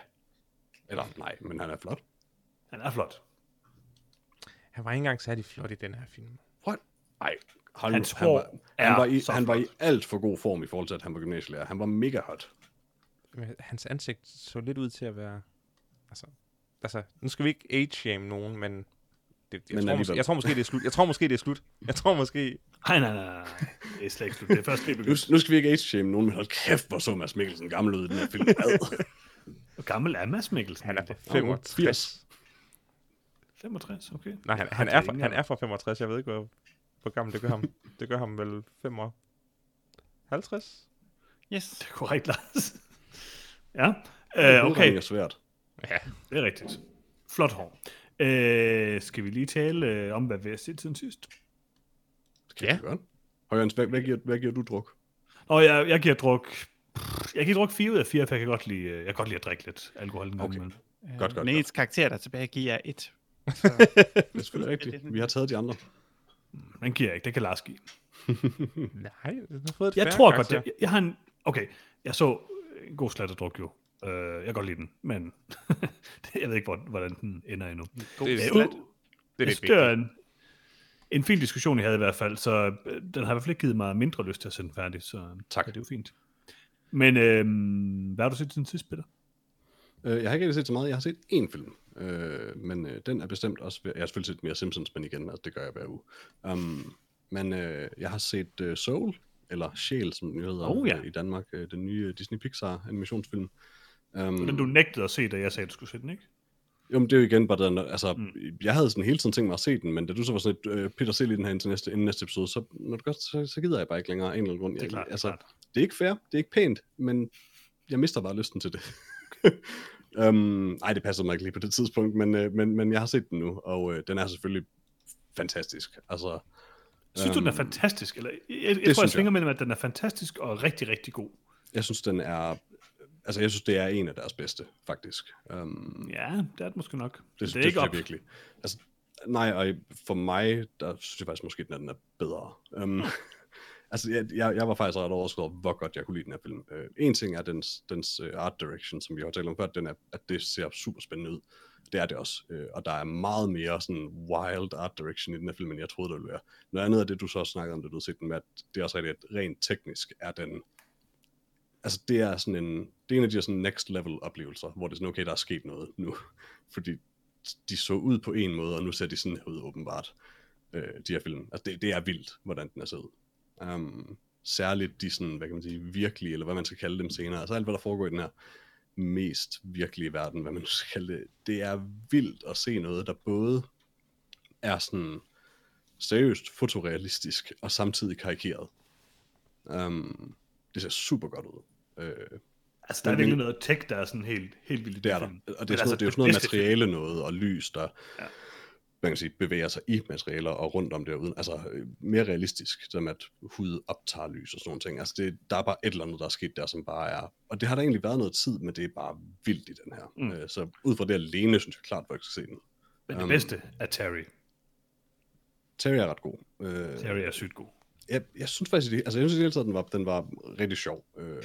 Eller nej, men han er flot. Han er flot. Han var ikke engang særlig flot i den her film. What? Ej, hold Hans han, var, hår han, er var i, så han var i alt for god form i forhold til, at han var gymnasielærer. Han var mega hot. Hans ansigt så lidt ud til at være... Altså, altså nu skal vi ikke age-shame nogen, men... Det, jeg, Men tror måske, jeg tror måske, det er slut. Jeg tror måske, det er slut. Jeg tror måske... Nej, nej, nej, nej. Det er slet ikke slut. Det er først lige Nu, nu skal vi ikke age-shame nogen, men hold kæft, hvor så Mads Mikkelsen gammel ud i den her film. Hvor gammel er Mads Mikkelsen? Han er på egentlig? 65. 65, okay. Nej, han, han, er fra, han er fra 65. Jeg ved ikke, hvor, hvor gammel det gør ham. Det gør ham vel 55? Yes. Det er korrekt, Lars. ja, uh, okay. er svært. Ja. Det er rigtigt. Flot hår. Uh, skal vi lige tale uh, om, hvad vi har set siden sidst? Skal Ja. vi gøre? Højens, hvad, hvad, giver, hvad giver du druk? Og jeg, jeg giver druk... Jeg giver druk 4 ud af 4, for jeg kan godt lide, jeg kan godt lide at drikke lidt alkohol Okay. imellem. Godt, godt, eneste karakter, der er tilbage, giver jeg et. Det er selvfølgelig rigtigt. Vi har taget de andre. Den giver jeg ikke, det kan Lars give. Nej, den har fået et Jeg tror godt, jeg, jeg har en... Okay, jeg så en god slatterdruk jo. Uh, jeg kan godt lide den, men jeg ved ikke, hvor- hvordan den ender endnu. God Det er- slat. Det er lidt det er vigtigt. en, en fin diskussion, I havde i hvert fald, så øh, den har i hvert fald ikke givet mig mindre lyst til at sende den færdig, så Tak. Ja, det er jo fint. Men øh, hvad har du set til den sidste, Peter? Øh, jeg har ikke set så meget. Jeg har set én film, øh, men øh, den er bestemt også... Jeg har selvfølgelig set mere Simpsons, men igen, altså, det gør jeg hver uge. Um, men øh, jeg har set øh, Soul, eller Sjæl, som den hedder Oh, ja. i Danmark, øh, den nye Disney Pixar animationsfilm. Um, Den du nægtede at se, da jeg sagde, at du skulle se den, ikke? Jo, men det er jo igen bare den, altså, Mm. jeg havde sådan hele tiden tænkt mig at se den, men da du så var sådan et, øh, Peter, se lige den her indtil næste, inden næste episode, så, når du godt, så, så gider jeg bare ikke længere af en eller anden grund. Det er klart, altså, klart. det er ikke fair, det er ikke pænt, men jeg mister bare lysten til det. um, ej, det passer mig ikke lige på det tidspunkt, men, øh, men, men jeg har set den nu, og øh, den er selvfølgelig fantastisk. Altså, Synes du, den er øhm, fantastisk? Eller, jeg, jeg, jeg tror, synes jeg svinger mellem, at den er fantastisk og rigtig, rigtig god. Jeg synes, den er, altså jeg synes, det er en af deres bedste, faktisk. Um, Ja, det er det måske nok. Det, Men det, er det ikke op. virkelig. Altså, nej, og for mig, der synes jeg faktisk måske, at den er bedre. Um, altså, jeg, jeg, jeg var faktisk ret overrasket over, hvor godt jeg kunne lide den her film. Øh, en ting er dens, dens uh, art direction, som vi har talt om før, den er, at det ser super spændende ud. Det er det også. Øh, og der er meget mere sådan wild art direction i den her film, end jeg troede, der ville være. Noget andet af det, du så også snakkede om, da du havde set den med, at det er også rigtigt, at rent teknisk er den altså det er sådan en, det er en af de her sådan next level oplevelser, hvor det er sådan, okay, der er sket noget nu. Fordi de så ud på en måde, og nu ser de sådan ud åbenbart, øh, de her film. Altså det, det er vildt, hvordan den er set ud. Um, særligt de sådan, hvad kan man sige, virkelige, eller hvad man skal kalde dem senere. Altså alt, hvad der foregår i den her mest virkelige verden, hvad man skal kalde det. Det er vildt at se noget, der både er sådan seriøst fotorealistisk, og samtidig karikeret. Um, det ser super godt ud. Øh, Altså, der er virkelig noget tech, der er sådan helt, helt vildt det er der. Og det er, sådan, altså, det er jo sådan noget materiale noget, og lys, der Ja. Man kan sige, bevæger sig i materialer og rundt om det uden, altså øh, mere realistisk, som at hud optager lys og sådan nogle ting. Altså det, der er bare et eller andet, der er sket der, som bare er, og det har der egentlig været noget tid, men det er bare vildt i den her. Mm. Øh, så ud fra det alene, synes jeg klart, at jeg skal se den. Men det Um, bedste er Terry. Terry er ret god. Øh, Terry er sygt god. jeg, jeg synes faktisk, det, altså jeg synes i det hele taget, den var, den var rigtig sjov. Øh,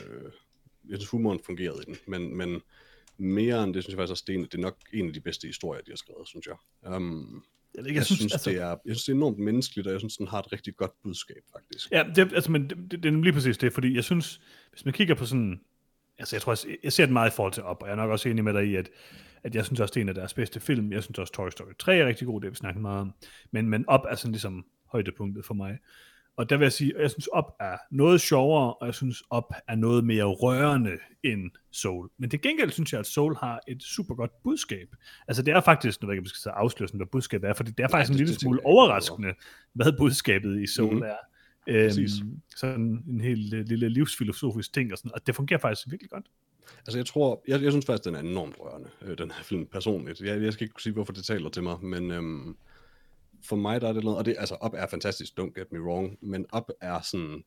jeg synes, humoren fungerede i den, men, men mere end det, synes jeg faktisk også, det er, en, det er nok en af de bedste historier, de har skrevet, synes jeg. Um, Jeg, jeg, jeg synes, synes altså... det er, jeg synes, det er enormt menneskeligt, og jeg synes, den har et rigtig godt budskab, faktisk. Ja, det, altså, men det, det, det er lige præcis det, fordi jeg synes, hvis man kigger på sådan, altså jeg tror, jeg, jeg ser den meget i forhold til op, og jeg er nok også enig med dig i, at, at jeg synes også, det er en af deres bedste film. Jeg synes også, Toy Story 3 er rigtig god, det vi snakket meget om. Men, men op er sådan ligesom højdepunktet for mig. Og der vil jeg sige, at jeg synes op er noget sjovere, og jeg synes op er noget mere rørende end Soul. Men til gengæld synes jeg, at Soul har et super godt budskab. Altså det er faktisk, nu ved jeg ikke, om vi skal så afsløre, sådan, hvad budskabet er, fordi det er faktisk en det- lille det smule jeg ikke noget overraskende, hvad budskabet i Soul mm-hmm. er. Præcis. Øhm, sådan en helt øh, lille livsfilosofisk ting og sådan, og det fungerer faktisk virkelig godt. Altså jeg tror, jeg, jeg synes faktisk, den er enormt rørende, øh, den her film, personligt. Jeg, jeg skal ikke kunne sige, hvorfor det taler til mig, men øhm, for mig der er det noget, og det, altså Up er fantastisk, don't get me wrong, men Up er sådan,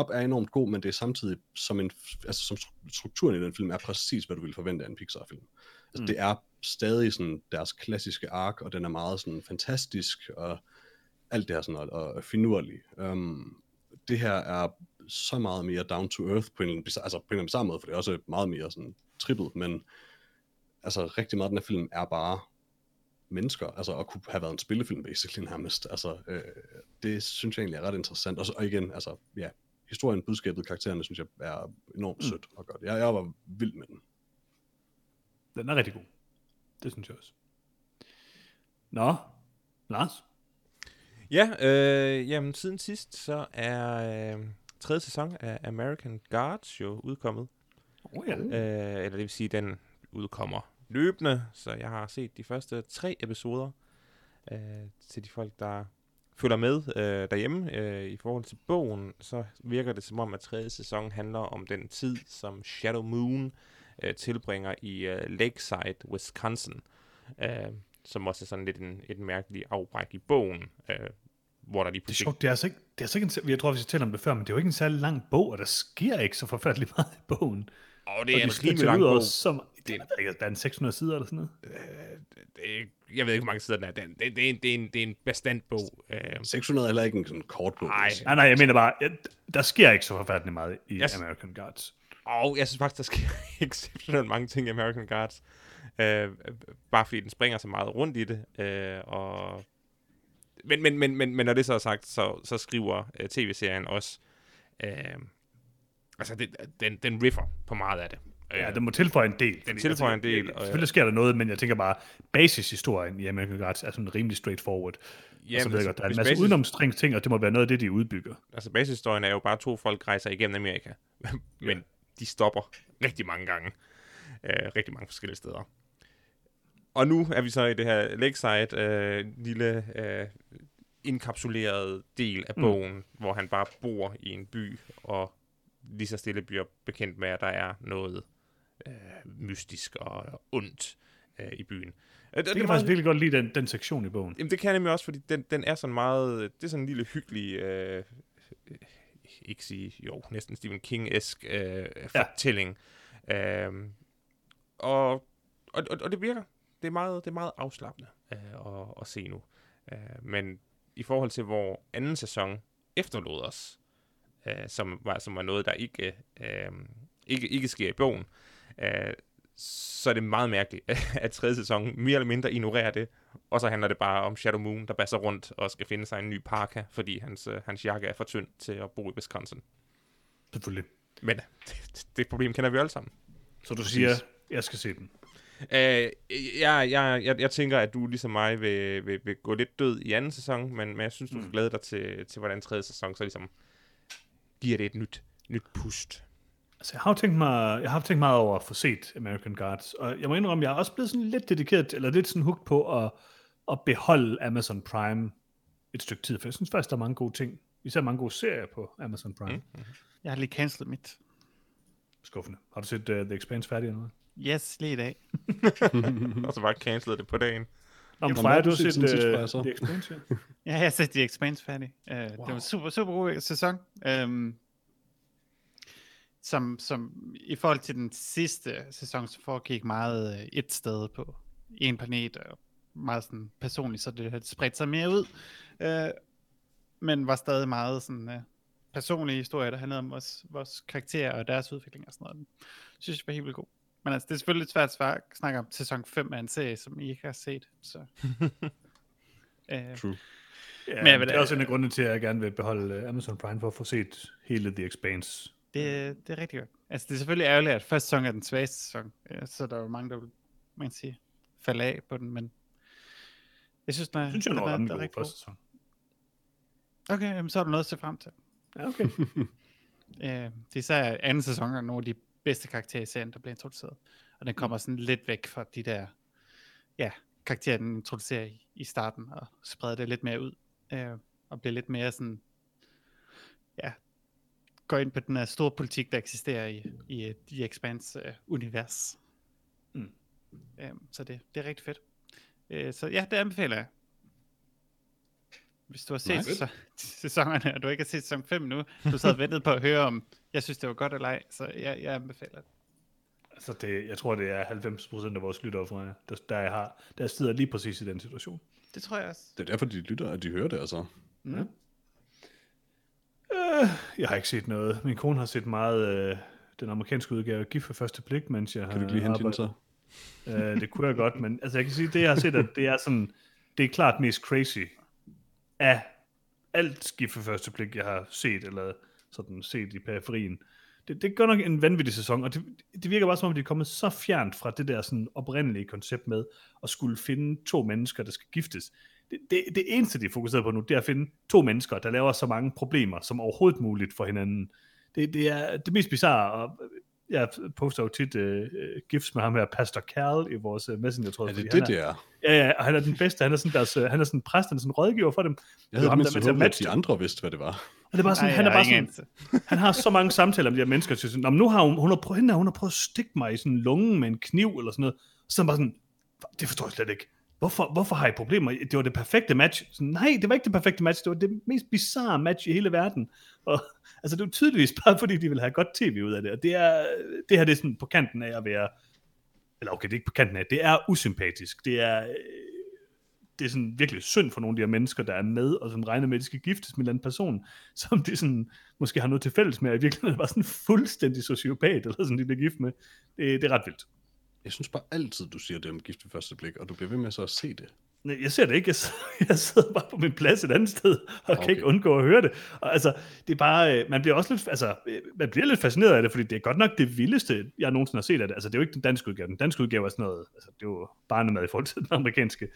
Up er enormt god, men det er samtidig som en, altså som stru- strukturen i den film er præcis, hvad du ville forvente af en Pixar-film. Altså Mm. det er stadig sådan deres klassiske ark, og den er meget sådan fantastisk, og alt det her sådan, og, og finurlig. Um, det her er så meget mere down to earth på en, altså på en eller anden bizarre måde, for det er også meget mere sådan trippet, men altså rigtig meget af den her film er bare mennesker, altså at kunne have været en spillefilm basically nærmest. Altså øh, det synes jeg egentlig er ret interessant. Og, så, og igen, altså ja, historien, budskabet, karaktererne synes jeg er enormt Mm. sødt og godt. Jeg, jeg var vild med den. Den er rigtig god. Det synes jeg også. Nå, Lars? Ja, øh, jamen siden sidst, så er øh, tredje sæson af American Gods jo udkommet. Oh, ja. Øh, eller det vil sige, den udkommer løbende, så jeg har set de første tre episoder øh, til de folk, der følger med øh, derhjemme. Øh, I forhold til bogen, så virker det som om, at tredje sæson handler om den tid, som Shadow Moon øh, tilbringer i øh, Lakeside, Wisconsin. Øh, som også er sådan lidt en, et mærkeligt afbræk i bogen, øh, hvor der lige Det er pludselig... sjovt, det er altså ikke, det er altså ikke en, jeg tror, vi skal tale om det før, men det er jo ikke en særlig lang bog, og der sker ikke så forfærdeligt meget i bogen. Og det og er en de stretcher rimelig lang bog. Så, det, Det- er, ikke, der er en 600 sider eller sådan noget. det, er- jeg ved ikke, hvor mange sider den er. Den, det, det, er en, det, er en, det er en bestandt bog. Øh, 600 er heller ikke en sådan kort bog. Nej. jeg. Nej, nej, jeg mener bare, ja, der sker ikke så forfærdeligt meget i Jeg American Gods. og jeg synes faktisk, der sker exceptionelt mange ting i American Gods. Øh, bare fordi den springer så meget rundt i det. Øh, og men, men, men, men, men når det så er sagt, så, så skriver uh, tv-serien også, uh, altså det, den, den riffer på meget af det. Ja, den må tilføje en del. fordi, tilføjer en del, øh, og- Selvfølgelig sker der noget, men jeg tænker bare, basishistorien i American Gods er sådan rimelig straightforward. Ja, og så ved jeg godt, der er en masse basis- udenomstrængt ting, og det må være noget af det, de udbygger. Altså basishistorien er jo bare to folk rejser igennem Amerika, men Ja. de stopper rigtig mange gange. Øh, rigtig mange forskellige steder. Og nu er vi så i det her Lakeside øh, lille øh, inkapsuleret del af Mm. bogen, mm. hvor han bare bor i en by, og lige så stille bliver bekendt med, at der er noget øh, mystisk og ondt øh, i byen. Øh, Det kan jeg faktisk virkelig godt lide, den, den sektion i bogen. Jamen det kan jeg nemlig også, fordi den, den er sådan meget, det er sådan en lille hyggelig, øh, øh, ikke sige, jo, næsten Stephen King-esk øh, fortælling. Ja. Øh, og, og, og, og det virker. Det er meget, det er meget afslappende øh, at, at se nu. Øh, men i forhold til, hvor anden sæson efterlod os, øh, som, var, som var noget, der ikke, øh, ikke, ikke sker i bogen, øh, så er det meget mærkeligt, at tredje sæson mere eller mindre ignorerer det, og så handler det bare om Shadow Moon, der basser rundt og skal finde sig en ny parka, fordi hans, øh, hans jakke er for tynd til at bo i Wisconsin. Selvfølgelig. Men det, det problem kender vi alle sammen. Så du Præcis. siger, jeg skal se den. Øh, jeg, jeg, jeg, jeg tænker, at du ligesom mig vil, vil, vil gå lidt død i anden sæson, men, men jeg synes, du skal Mm. glæde dig til, til, hvordan tredje sæson så ligesom giver det et nyt, nyt pust. Altså, jeg har jo tænkt mig, jeg har tænkt meget over at få set American Gods, og jeg må indrømme, jeg er også blevet sådan lidt dedikeret, eller lidt sådan hooked på at, at beholde Amazon Prime et stykke tid, for jeg synes faktisk, der er mange gode ting. Især mange gode serier på Amazon Prime. Mm. Jeg har lige cancelet mit. Skuffende. Har du set uh, The Expanse færdig eller noget? Yes, lige i dag. og så bare cancelet det på dagen. Nå, men Freja, du har set uh? The Expanse, ja? Ja, jeg har set The Expanse færdig. Uh, wow. Det var en super, super god sæson. Um, som, som i forhold til den sidste sæson, så foregik meget uh, et sted på en planet, og meget sådan personligt, så det havde spredt sig mere ud. Uh, men var stadig meget sådan uh, personlige historier, der handlede om vores, vores karakterer og deres udvikling og sådan noget. Synes jeg var helt vildt god. Men altså, det er selvfølgelig svært at svare- snakke om sæson 5 af en serie, som I ikke har set. Så. uh, True. Ja, Men jeg vil det er også en af grundene til, at jeg gerne vil beholde uh, Amazon Prime for at få set hele The Expanse. Det, det er rigtig godt. Altså, det er selvfølgelig ærgerligt, at første sæson er den svageste sæson, øh, så der er jo mange, der vil, man kan sige, falde af på den, men jeg synes, den er, Jeg synes, jeg den er, den er rigtig første sæson. god. Okay, jamen, så er der noget at se frem til. Ja, okay. Øh, det er især anden sæson, er nogle af de bedste karakterer i serien, der bliver introduceret. Og den kommer sådan lidt væk fra de der, ja, karakterer, den introducerer i, i starten, og spreder det lidt mere ud, øh, og bliver lidt mere sådan, ja, går ind på den her store politik, der eksisterer i, i øh, The Expanse-univers. Mm. Øh, så det, det er rigtig fedt. Øh, så ja, det anbefaler jeg. Hvis du har set Nice. nice. sæsonerne, og du ikke har set sæson 5 nu, du sad og ventet på at høre om, jeg synes, det var godt eller ej, så jeg, jeg anbefaler det. Altså det, jeg tror, det er 90% af vores lyttere fra, der, der, jeg har, der sidder lige præcis i den situation. Det tror jeg også. Det er derfor, de lytter, at de hører det, altså. Mm. Ja. Øh, jeg har ikke set noget. Min kone har set meget øh, den amerikanske udgave Gift for første blik, mens jeg Kan du ikke lige hente hende så? Øh, det kunne jeg godt, men altså jeg kan sige, det jeg har set, at det er sådan, det er klart mest crazy af alt skift for første blik, jeg har set, eller sådan set i periferien. Det, det gør nok en vanvittig sæson, og det, det virker bare som om, de er kommet så fjernt fra det der sådan oprindelige koncept med at skulle finde to mennesker, der skal giftes. Det, det, det eneste, de er fokuseret på nu, det er at finde to mennesker, der laver så mange problemer som overhovedet muligt for hinanden. Det, det er det mest bizarre, og jeg poster jo tit uh, gifts med ham her, Pastor Carl, i vores uh, messenger, tror Er jeg. det fordi det, han det er? Ja, ja, og han er den bedste. Han er sådan, deres, øh, han er sådan en præst, han er sådan rådgiver for dem. Jeg havde ham, mindst er håbet, at de det. andre vidste, hvad det var. Og det er bare sådan, Ej, han er bare sådan, han har så mange samtaler med de her mennesker, til sådan, "Nå, men nu har hun, hun har prøvet, hende, hun har prøvet at stikke mig i sådan en lunge med en kniv, eller sådan noget. Så er han bare sådan, det forstår jeg slet ikke. Hvorfor, hvorfor har I problemer? Det var det perfekte match. Så, nej, det var ikke det perfekte match. Det var det mest bizarre match i hele verden. Og, altså, det var tydeligvis bare, fordi de vil have godt tv ud af det. Og det, er, det her det er sådan på kanten af at være... Eller okay, det er ikke på kanten af. Det er usympatisk. Det er... Øh, det er sådan virkelig synd for nogle af de her mennesker, der er med, og som regner med, at de skal giftes med en eller anden person, som de sådan, måske har noget til fælles med, og i virkeligheden er bare sådan fuldstændig sociopat, eller sådan, de bliver gift med. Det, det er ret vildt. Jeg synes bare altid, du siger det om gift ved første blik, og du bliver ved med så at se det. Nej, jeg ser det ikke. Jeg sidder, jeg sidder bare på min plads et andet sted, og okay. Kan ikke undgå at høre det. Og altså, det er bare, øh, man bliver også lidt, altså, øh, man bliver lidt fascineret af det, fordi det er godt nok det vildeste, jeg nogensinde har set af det. Altså, det er jo ikke den danske udgave. Den danske udgave er sådan noget, altså, det er jo barnemad i forhold til den amerikanske.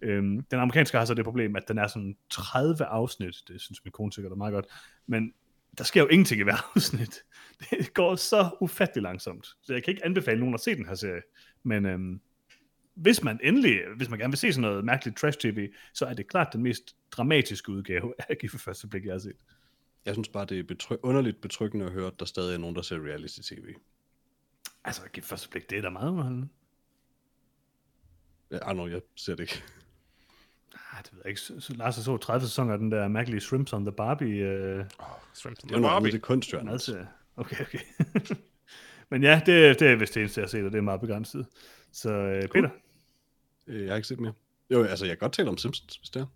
Øhm, den amerikanske har så det problem, at den er sådan 30 afsnit. Det synes min kone sikkert er meget godt. Men der sker jo ingenting i hver afsnit. Det går så ufattelig langsomt. Så jeg kan ikke anbefale nogen at se den her serie. Men øhm, hvis man endelig, hvis man gerne vil se sådan noget mærkeligt trash-tv, så er det klart den mest dramatiske udgave af Gift ved første blik, jeg har set. Jeg synes bare, det er betry- underligt betryggende at høre, at der stadig er nogen, der ser reality-tv. Altså, Gift ved første blik, det er da meget underholdende. Ja, Arno, jeg ser det ikke. Ah, det ved jeg ikke. Så, Lars så 30 sæsoner af den der mærkelige Shrimps on the Barbie øh, Oh, Shrimps Det er noget andet, det er kunstjørnet. madserie. Okay, okay. Men ja, det, det er vist det eneste, jeg har set, og det er meget begrænset. Så øh, Peter? Øh, Jeg har ikke set mere. Jo, altså, jeg kan godt tale om Simpsons, hvis det er.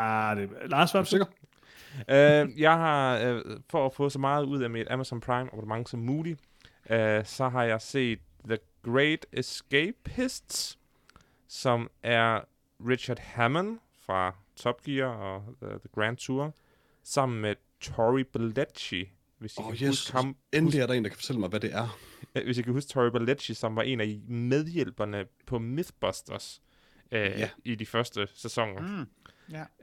Ah, det, Lars, Er var du sikker? Øh, jeg har, øh, for at få så meget ud af mit Amazon Prime abonnement som muligt, øh, så har jeg set The Great Escapists, som er Richard Hammond fra Top Gear og uh, The Grand Tour, sammen med Tori Belleci, hvis I Åh, kan oh, yes. huske ham. Endelig er der en, der kan fortælle mig, hvad det er. Ja, hvis jeg kan huske Tori Belleci, som var en af medhjælperne på Mythbusters øh, Ja. i de første sæsoner. Mm.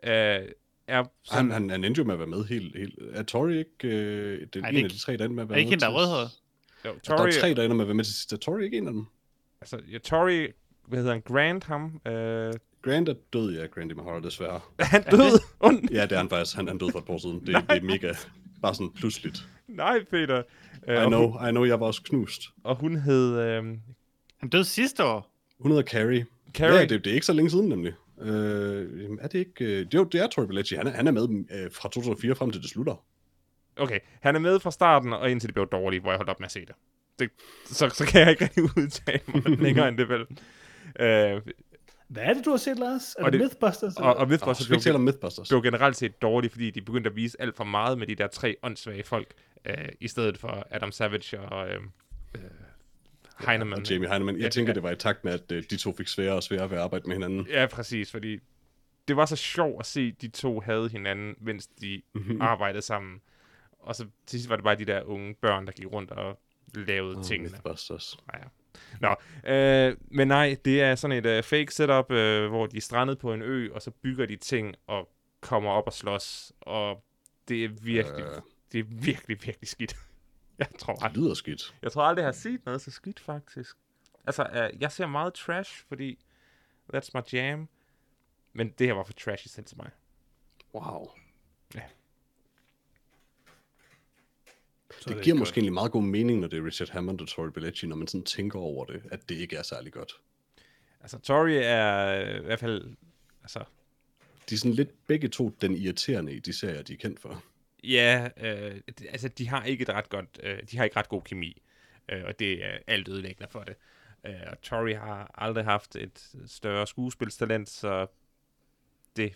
Øh, er sådan, Han, han, han endte jo med at være med helt... helt. Er Tori ikke øh, den, Er en det af de tre, der endte med at Er være det ikke med hende, der er til- rødhåret? jo, Der er tre, der ender med at være med til sidst. Er Tori ikke en af dem? altså, ja, Tori, hvad hedder han, Grant ham, øh, Grant er død, ja, Grant Imahara, desværre. han døde. Und, Ja, det er han faktisk. Han, han døde for et par år siden. Det, det er mega... Bare sådan pludseligt. nej, Peter. Øh, I og know, Hun, I know, jeg var også knust. og hun hed øh, Han døde sidste år. Hun hedder Carrie. Carrie. Ja, det, det er ikke så længe siden, nemlig. Øh, er det ikke... Øh, jo, det er Tori Belleci. Han er, han er med øh, fra 2004 frem til det slutter. Okay, han er med fra starten, og indtil det blev dårligt, hvor jeg holdt op med at se det. det så, så kan jeg ikke rigtig udtale mig længere end det vel. Øh, Hvad er det, du har set, Lars? Er Og det, det- Mythbusters? og, og Og Mythbusters tale blev, om Mythbusters. blev generelt set dårligt, fordi de begyndte at vise alt for meget med de der tre åndssvage folk, øh, i stedet for Adam Savage og øh, øh, Heinemann. Og Jamie Heinemann. Jeg Ja, tænker, ja. det var i takt med, at øh, de to fik sværere og sværere ved at arbejde med hinanden. Ja, præcis, fordi det var så sjovt at se, de to havde hinanden, mens de Mhm. arbejdede sammen. Og så til sidst var det bare de der unge børn, der gik rundt og lavede Åh, tingene. Mythbusters. Nej, ja. Nå, øh, men nej, det er sådan et uh, fake setup, øh, hvor de er strandet på en ø, og så bygger de ting og kommer op og slås, og det er virkelig, Øh. det er virkelig, virkelig skidt. Jeg tror, Det aldrig, lyder skidt. jeg tror aldrig, jeg har set noget så skidt, faktisk. Altså, uh, jeg ser meget trash, fordi that's my jam, men det her var for trashy selv til mig. Wow. Ja. Så er Det giver ikke måske egentlig meget god mening, når det er Richard Hammond og Tori Belleci, når man sådan tænker over det, at det ikke er særlig godt. Altså, Tori er øh, i hvert fald, altså, De er sådan lidt begge to den irriterende i de serier, de er kendt for. Ja, øh, det- altså de har ikke et ret godt, øh, de har ikke ret god kemi, øh, og det er alt ødelæggende for det. Øh, og Tori har aldrig haft et større skuespilstalent, så det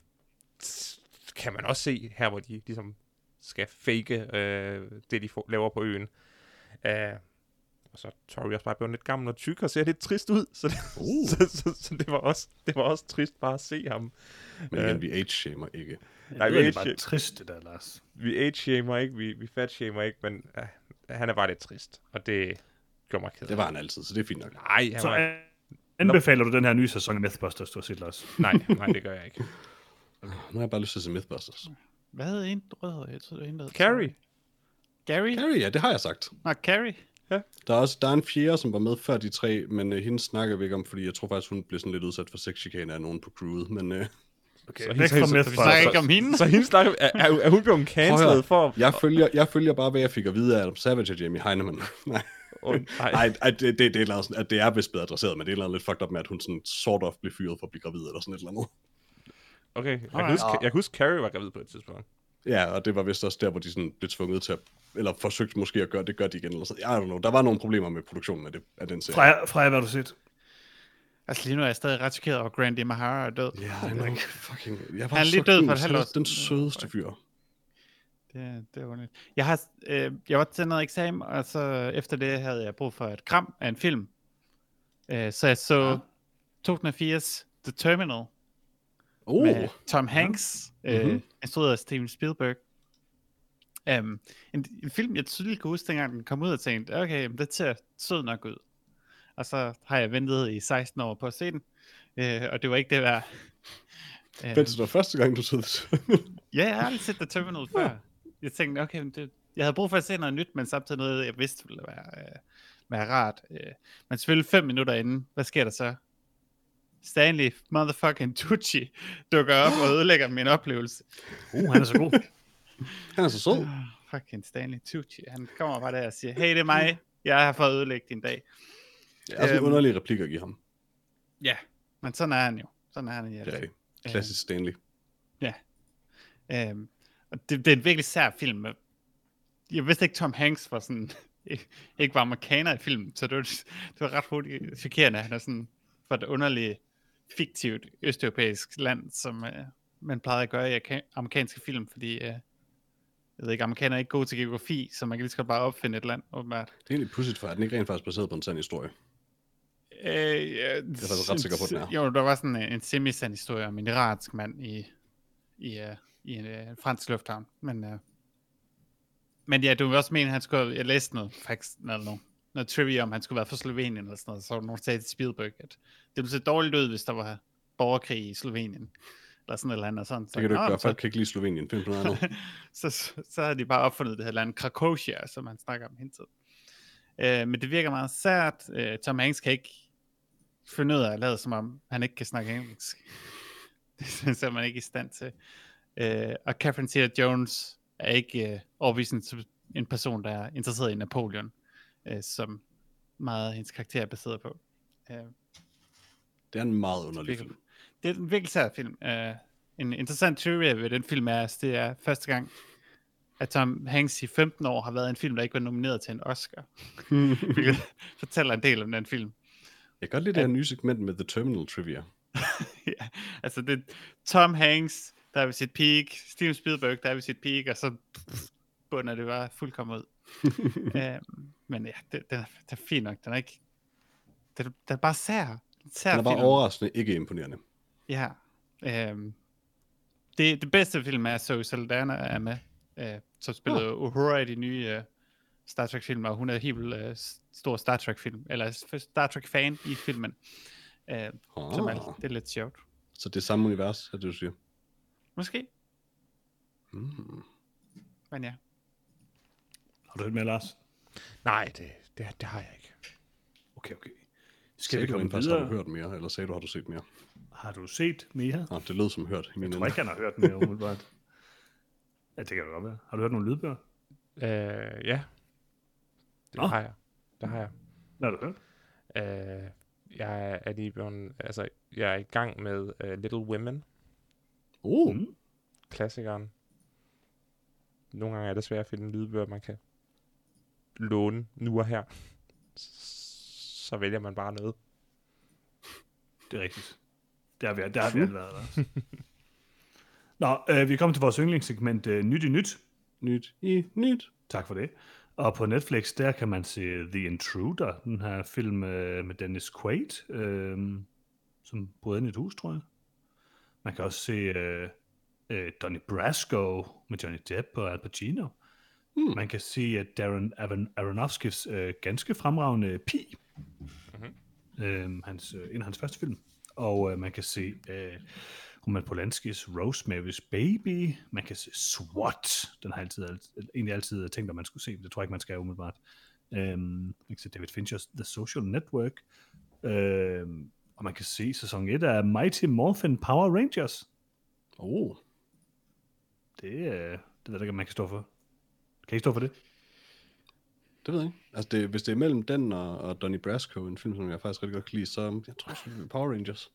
kan man også se her, hvor de ligesom skal fake øh, det, de får, laver på øen. Øh, og så Tori også bare blevet lidt gammel og tyk og ser lidt trist ud, så det, Uh. så, så, så det, var også, det var også trist bare at se ham. Men Øh. igen, vi age-shamer ikke. Nej, vi er er bare trist, det der, Lars. vi age-shamer ikke, vi, vi fat-shamer ikke, men øh, han er bare lidt trist, og det gjorde mig ked af Det var han altid, så det er fint nok. Nej, han Så var, an- anbefaler du den her nye sæson af Mythbusters, du har set, Lars? nej, nej, det gør jeg ikke. Nu har jeg bare lyst til at se Mythbusters. Hvad hed en rødhåret? Jeg tror, det der Carrie. Gary? Carrie, ja, det har jeg sagt. Nå, Carrie. Der er også der er en fjerde, som var med før de tre, men uh, hende snakker vi ikke om, fordi jeg tror faktisk, hun blev sådan lidt udsat for sexchikane af nogen på crewet. Men uh, Okay, Så væk hende- fra så- så- Vi Mythbusters. snakker ikke om hende. Så hende snakker, er, er, er hun blevet cancelled for... jeg, følger, jeg følger bare, hvad jeg fik at vide af Adam Savage og Jamie Heinemann. Nej, Oh, nej, ej, det, det, det, er at det er vist bedre adresseret, men det er lidt fucked up med, at hun sådan sort of blev fyret for at blive gravid eller sådan et eller andet. Okay, jeg kan, huske, jeg kan huske, Carrie var gravid på et tidspunkt. Ja, og det var vist også der, hvor de sådan blev tvunget til at, eller forsøgte måske at gøre det, gør de igen, eller sådan. I don't know, der var nogle problemer med produktionen af, det, af den serie. Freja, Freja, hvad har du set? Altså lige nu er jeg stadig ret chokeret over, at Grant Imahara er død. Ja, I know, fucking, jeg var Han er lige død for et halvt Han er år Den sødeste fyr. Det, det er underligt. Jeg, har, øh, jeg var til noget eksamen, og så efter det havde jeg brug for et kram af en film. Uh, så jeg så Ja. 2080's The Terminal Oh, med Tom Hanks, uh, Mhm. instrueret af Steven Spielberg. Um, en, en film, jeg tydeligt kan huske, dengang den kom ud og tænkte, okay, det ser sød nok ud. Og så har jeg ventet i 16 år på at se den, uh, og det var ikke det værd. Vent, så det var første gang, du så det. Ja, jeg har aldrig set The Terminal før. Jeg tænkte, okay, men det, jeg havde brug for at se noget nyt, men samtidig noget, jeg vidste ville være, øh, være rart. Øh, men selvfølgelig fem minutter inden, hvad sker der så? Stanley motherfucking Tucci dukker op og ødelægger min oplevelse. Uh, han er så god. Han er så sød. Oh, fucking Stanley Tucci. Han kommer bare der og siger, hey, det er mig. Jeg har fået ødelægget din dag. Det er også en Øhm, underlig replik at give ham. Ja, men sådan er han jo. Sådan er han i Det er det. rigtigt. Klassisk Stanley. Øhm, og det, det er en virkelig sær film. Jeg vidste ikke, Tom Hanks var sådan, ikke, var amerikaner i filmen, så det var, det var ret hurtigt chokerende. Han er sådan for et underligt, fiktivt østeuropæisk land, som øh, man plejede at gøre i amerikanske film, fordi øh, jeg ved ikke, amerikanere er ikke gode til geografi, så man kan lige så godt bare opfinde et land, åbenbart. Det er egentlig pudsigt, for at den ikke rent faktisk baseret på en sand historie. Øh, ja, faktisk ret sikker på, den er. Jo, der var sådan en, en semi-sand historie om en iransk mand i, i, uh, i en uh, fransk lufthavn. Men, uh, men ja, du vil også mene, at han skulle, jeg læste noget, faktisk, noget, noget, noget trivia om, han skulle være fra Slovenien eller sådan noget, så var nogen, sagde til Spielberg, at det ville se dårligt ud, hvis der var borgerkrig i Slovenien, eller sådan eller andet. Sådan. Det kan du ikke "Nå, gøre. så- Folk kan ikke lide Slovenien. Find på noget andet. så, så, så havde de bare opfundet det her land, Krakosia, som man snakker om hele tiden. Øh, men det virker meget sært. Øh, Tom Hanks kan ikke finde ud af at lade, som om han ikke kan snakke engelsk. det er man ikke i stand til. Øh, og Catherine Zeta-Jones er ikke øh, overbevisende en person, der er interesseret i Napoleon, øh, som meget af hendes karakter er baseret på. Øh, Det er en meget underlig film. Det er en virkelig sær film. Uh, en interessant trivia ved den film er, at det er første gang, at Tom Hanks i 15 år har været en film, der ikke var nomineret til en Oscar. Hvilket fortæller en del om den film. Jeg kan godt lide det her nye segment med The Terminal Trivia. ja, altså det er Tom Hanks, der er ved sit peak, Steven Spielberg, der er ved sit peak, og så bunder det bare fuldkommen ud. uh, men ja, det, den, er, den er fin nok. Den er ikke... Den, den er bare sær. sær Den er bare film. overraskende ikke imponerende. Ja. Øhm, det, det bedste film er Zoe Saldana er med, øh, som spillede oh. Uhura i de nye øh, Star Trek film, og hun er helt øh, stor Star Trek film, eller Star Trek fan i filmen. Øh, Oh. som er, det er lidt sjovt. Så det er samme univers, er det du siger. Måske, Mm. men ja. Har du hørt med, Lars? Nej, det, det, det har jeg ikke. Okay, okay. Skal Sagde vi du komme faktisk, har videre? du hørt mere, eller sagde du, har du set mere? Har du set mere? Nå, det lød som hørt Jeg tror ikke, han har hørt mere umiddelbart. Ja, det kan det godt være. Har du hørt nogle lydbøger? Øh, ja. Det Nå. har jeg. Det har jeg. Hvad har du hørt? Øh, jeg er lige blevet, altså, jeg er i gang med uh, Little Women, Oh, Mm. klassikeren. Nogle gange er det svært at finde lydbøger, man kan låne nu og her. Så vælger man bare noget. Det er rigtigt. Der har vi, der har vi alle været der. Nå, øh, vi er kommet til vores yndlingssegment øh, Nyt i Nyt. nyt i nyt. Tak for det. Og på Netflix, der kan man se The Intruder, den her film øh, med Dennis Quaid, øh, som bryder ind i et hus, tror jeg. Man kan også se øh, øh, Donnie Brasco med Johnny Depp og Al Pacino. Hmm. Man kan se uh, Darren Aron- Aronofskis øh, ganske fremragende Pi, Mhm. øh, hans, øh, en af hans første film. Og øh, man kan se øh, Roman Polanskis Rosemary's Baby. Man kan se SWAT. Den har jeg altid, altid, egentlig altid tænkt, at man skulle se, men det tror jeg ikke, man skal umiddelbart. Øhm, man kan se David Fincher's The Social Network. Øhm, og man kan se sæson 1 af Mighty Morphin Power Rangers. Oh, Det, øh, det ved jeg ikke, om man kan stå for. Kan I stå for det? det ved jeg ikke. Altså, det, hvis det er mellem den og, og Donnie Brasco, en film, som jeg faktisk rigtig godt kan lide, så jeg tror, det er Power Rangers.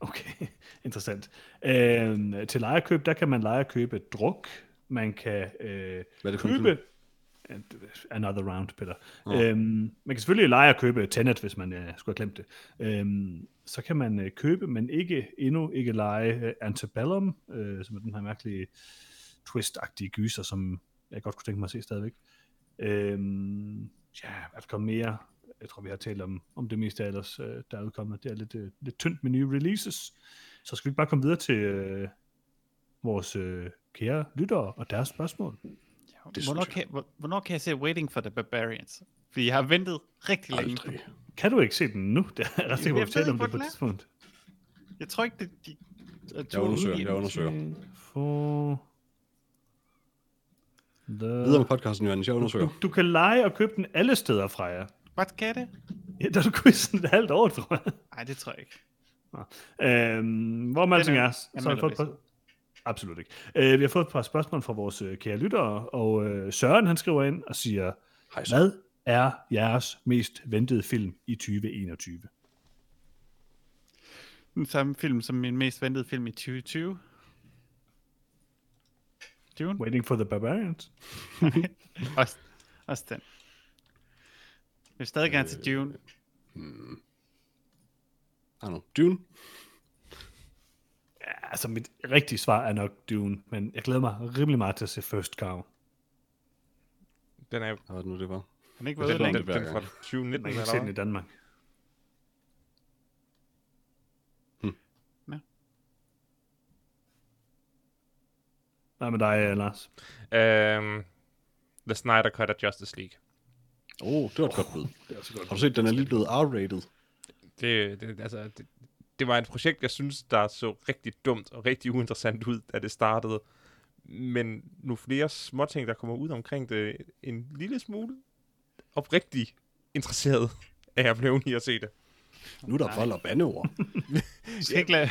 Okay, interessant. Øhm, til lejerkøb, der kan man lege og købe druk. Man kan øh, Hvad er det købe... Another round, Peter. Nå. Øhm, man kan selvfølgelig lege og købe Tenet, hvis man øh, skulle have glemt det. Øhm, så kan man øh, købe, men ikke endnu ikke lege øh, Antebellum, øh, som er den her mærkelige twist-agtige gyser, som jeg godt kunne tænke mig at se stadigvæk. Øhm, ja, er der kommet mere? jeg tror, vi har talt om, om det meste af ellers, øh, der er udkommet. Det er lidt, øh, lidt tyndt med nye releases. Så skal vi ikke bare komme videre til øh, vores øh, kære lyttere og deres spørgsmål. Det hvornår, jeg. kan, hvor- hvornår kan jeg se Waiting for the Barbarians? Fordi jeg har ventet rigtig længe. Aldrig. Kan du ikke se den nu? Det er ret sikker på, at ved om det på et tidspunkt. Jeg tror ikke, det de, Jeg undersøger, jeg undersøger. For... The... Videre med podcasten, Johannes, jeg undersøger. Du, du kan lege og købe den alle steder fra jer. Hvad kan det? Ja, der er du quizzen et halvt år, tror jeg. Nej, det tror jeg ikke. Øhm, hvor man alting er- er, så har vi fået par... Absolut ikke. Øh, vi har fået et par spørgsmål fra vores øh, kære lyttere, og øh, Søren han skriver ind og siger, Hej hvad er jeres mest ventede film i 2021? Den samme film som min mest ventede film i 2020. Dune? Waiting for the Barbarians? også, også den. Jeg vil stadig gerne til Øh, Dune. I don't know. Dune? Ja, altså mit rigtige svar er nok Dune, men jeg glæder mig rimelig meget til at se First Cow. Den er jo Hvad nu, det var? Han er ikke Jeg været den, den hver fra 2019 Man kan eller se den hvad? i Danmark. Hvad med dig, øh, Lars? Øhm, The Snyder Cut af Justice League. Åh, oh, det var et godt bud. Det er også godt. Har du set, den er lige blevet R-rated? Det, det, altså, det, det var et projekt, jeg synes, der så rigtig dumt og rigtig uinteressant ud, da det startede. Men nu flere småting, der kommer ud omkring det, en lille smule oprigtig interesseret er jeg blevet i at se det. Nu er der vold og bandeord. Skal ikke lade,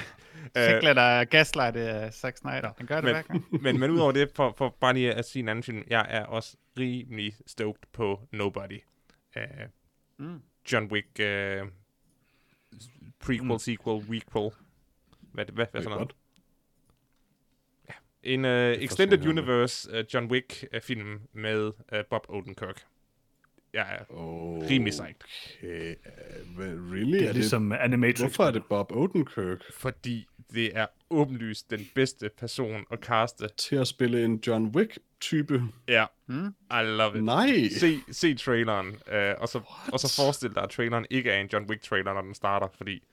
skal ikke lade dig gaslighte af Zack Snyder. Han gør det men- hver gang. men, men udover det, for, for bare lige at sige en anden film, jeg er også rimelig stoked på Nobody. Uh, Mm. John Wick uh, prequel, mm. sequel, requel. Hvad, hvad, hvad Det er sådan noget? godt. En uh, Extended Universe uh, John Wick-film med uh, Bob Odenkirk. Jeg er Oh, rimelig sejt. Okay. Uh, really? Det er ligesom Animatrix. Hvorfor er det Bob Odenkirk fordi det er åbenlyst den bedste person at caste. til at spille en John Wick-type? Ja, Mm. I love it. Nej! Se, se traileren, øh, og, så, og så forestil dig, at traileren ikke er en John Wick-trailer, når den starter, fordi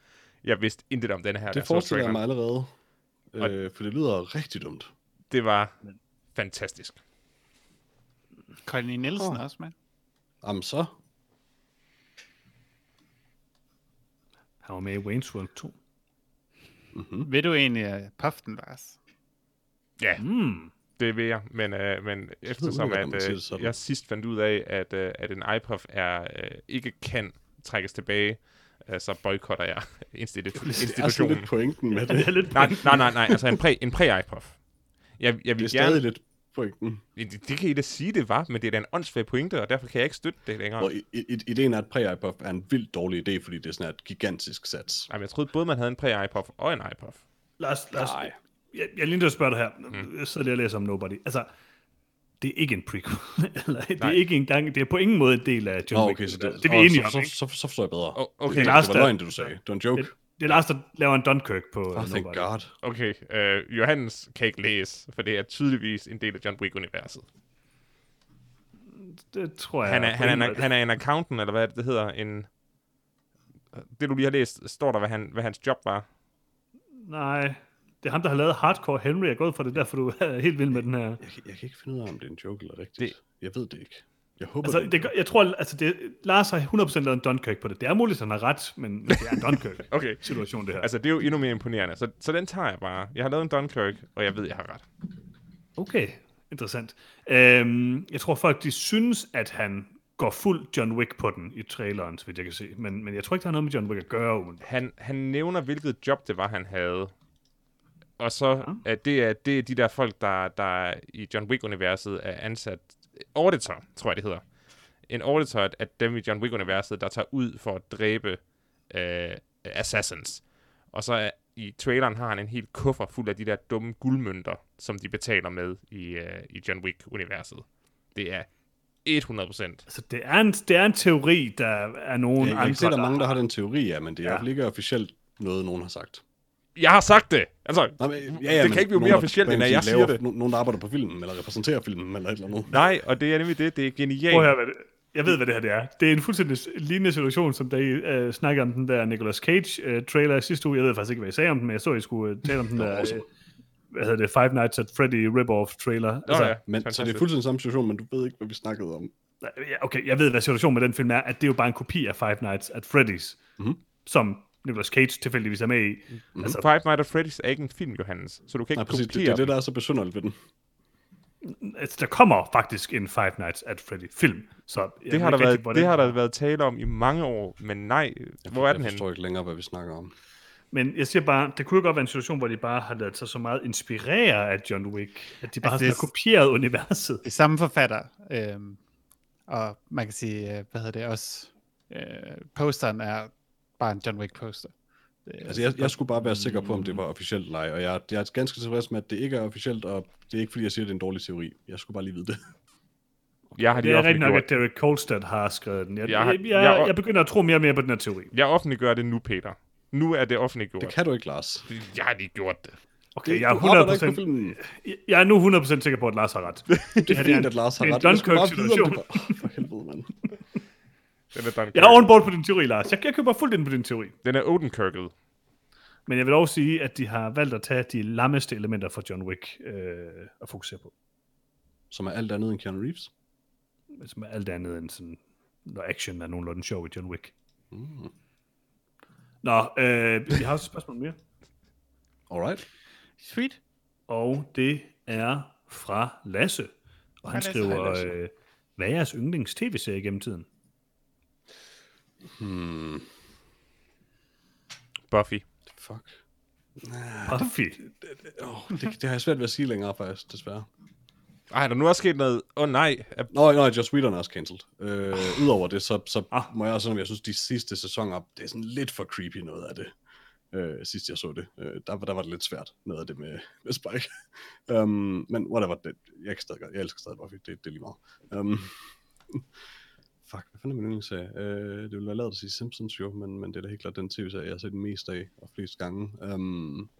jeg vidste intet om den her, Det forestiller jeg mig allerede. Og- Øh, for det lyder rigtig dumt. Det var fantastisk. Connie Nielsen Åh. også med. Jamen så. Han var med i Wayne's World 2. Mm-hmm. Vil du egentlig uh, puff den, Lars? Ja, Mm. det vil jeg, men, øh, men eftersom at, det sådan. jeg sidst fandt ud af, at, øh, at en iPuff er, øh, ikke kan trækkes tilbage, øh, så boykotter jeg institu- Det er sådan institutionen. lidt pointen med Det det. er lidt Nej, nej, nej, nej, altså en præ- en præ-iPuff. Jeg, jeg Det vil er gerne... stadig lidt pointen. Det, det kan I da sige, det var, men det er da en åndssvag pointe, og derfor kan jeg ikke støtte det længere. Og i, i, ideen er, at præ-iPuff er en vildt dårlig idé, fordi det er sådan et gigantisk sats. Nej, men jeg troede både, man havde en præ-iPuff og en iPuff. Lars, Lars, Nej. jeg, jeg er lige nødt til at spørge dig her. Mm. Jeg lige og læser om Nobody. Altså, det er ikke en prequel. Eller, det er ikke engang, det er på ingen måde en del af John Wick. okay, så det, det er vi enige så, om, så, ikke? så, så, forstår jeg bedre. Oh, okay, Det Det Lars, var løgn, det du sagde. Det var en joke. Det, det er Lars, der laver en Dunkirk på Oh, uh, thank Nobody. God. okay. Øh, Johannes kan ikke læse, for det er tydeligvis en del af John Wick-universet. Det tror jeg. Han er, han, er han er en accountant, eller hvad det hedder. En... Det, du lige har læst, står der, hvad, han, hvad hans job var. Nej, det er ham, der har lavet Hardcore Henry. Jeg er gået for det, derfor du er helt vild med den her. Jeg, kan- jeg kan ikke finde ud af, om det er en joke eller rigtigt. Det... Jeg ved det ikke. Jeg håber Altså, det, det, jeg tror, altså det, Lars har 100% lavet en Dunkirk på det. Det er muligt, at han har ret, men, men det er en Dunkirk Okay. situation, det her. Altså, det er jo endnu mere imponerende. Så, så den tager jeg bare. Jeg har lavet en Dunkirk, og jeg ved, jeg har ret. Okay, interessant. Øhm, jeg tror folk, de synes, at han går fuld John Wick på den i traileren, så vidt jeg kan se. Men, men jeg tror ikke, der har noget med John Wick at gøre. umiddelbart. Han, han nævner, hvilket job det var, han havde. Og så at det, er, det er de der folk, der, der i John Wick-universet er ansat... Auditor, tror jeg, det hedder. En auditor er dem i John Wick-universet, der tager ud for at dræbe øh, assassins. Og så er, i traileren har han en helt kuffer fuld af de der dumme guldmønter, som de betaler med i, øh, i John Wick-universet. Det er 100 procent. Altså, det er, en, det er en teori, der er nogen jeg andre, kan se, der er mange, der har- den teori, ja, men det er Ja. ja. ikke officielt noget, nogen har sagt. Jeg har sagt det! Altså, Nej, men, det kan ikke blive mere officielt, end at jeg siger det. No, nogen, der arbejder på filmen, eller repræsenterer filmen, eller et eller andet. Nej, og det er nemlig det. Det er genialt. Prøv at høre, hvad det, Jeg ved, hvad det her det er. Det er en fuldstændig lignende situation, som da I uh, snakkede om den der Nicolas Cage-trailer uh, sidste uge. Jeg ved faktisk ikke, hvad I sagde om den, men jeg så, I skulle uh, tale om den der, uh, hvad hedder det, Five Nights at Freddy rip-off trailer. Nå altså, ja, Men, så det er fuldstændig samme situation, men du ved ikke, hvad vi snakkede om. Ja, okay, jeg ved, hvad situationen med den film er, at det er jo bare en kopi af Five Nights at Freddy's, Mhm. som Nicolas Cage tilfældigvis er med i. Mm-hmm. Altså, Five Nights at Freddy's er ikke en film, Johannes, så du kan ikke Nej, præcis. Det, kopiere det er det, der er så besynderligt ved den. altså, der kommer faktisk en Five Nights at Freddy film. Så jeg Det har, der været, det den- har der været tale om i mange år, men nej, hvor er den Jeg henne? forstår ikke længere, hvad vi snakker om. Men jeg siger bare, det kunne jo godt være en situation, hvor de bare har ladet sig så meget inspirere af John Wick, at de bare Altså, har er- kopieret universet. Det er samme forfatter, øhm, og man kan sige, øh, hvad hedder det også, øh, posteren er bare en John Wick poster. Det, er- Altså, jeg, jeg skulle bare være sikker på, om det var officielt eller ej, og jeg, jeg er ganske tilfreds med, at det ikke er officielt, og det er ikke, fordi jeg siger, at det er en dårlig teori. Jeg skulle bare lige vide det. Jeg har Det er rigtigt nok, at Derek Kolstad har skrevet den. Jeg, Jeg har- jeg, jeg, jeg- begynder at tro mere og mere på den her teori. Jeg offentliggør det nu, Peter. Nu er det offentliggjort. Det kan du ikke, Lars. Jeg har lige gjort det. Okay, Det- jeg er du arbejder ikke 100%, på filmen. jeg er nu 100% sikker på, at Lars har ret. Det er det er fint, en- at Lars har det er en ret. Bare Dunkirk-situation. For helvede, mand. Den er Dunkirk. Jeg er on board på din teori, Lars. Jeg, jeg køber fuldt ind på din teori. Den er Odenkirket. Men jeg vil også sige, at de har valgt at tage de lammeste elementer fra John Wick øh, at fokusere på. Som er alt andet end Keanu Reeves. Som er alt andet end sådan, når action er nogenlunde sjov i John Wick. Mm. Nå, øh, vi har også et spørgsmål mere. Alright. Sweet. Og det er fra Lasse. Og han Hej, Lasse. skriver, Hej, Lasse. øh, hvad er jeres yndlings tv-serie gennem tiden? Hmm. Buffy. Fuck. Buffy. Oh, det, det har jeg svært ved at sige længere, faktisk, desværre. Ej, der er nu også sket noget. Åh oh, nej. Er- Nå, nej, Joss Whedon er også cancelled. Øh, Udover det, så, så Ah. må jeg også sådan, at jeg synes, de sidste sæsoner, det er sådan lidt for creepy noget af det. Øh, sidst jeg så det. Øh, der, der var det lidt svært, noget af det med, med Spike. um, men whatever, det, jeg, kan stadig, jeg elsker stadig Buffy, det, det er lige meget. Um, fuck, hvad fanden er min yndlingsserie? Øh, det ville være lavet at sige Simpsons jo, men, men det er da helt klart den tv-serie, jeg har set mest af, og flest gange. Um,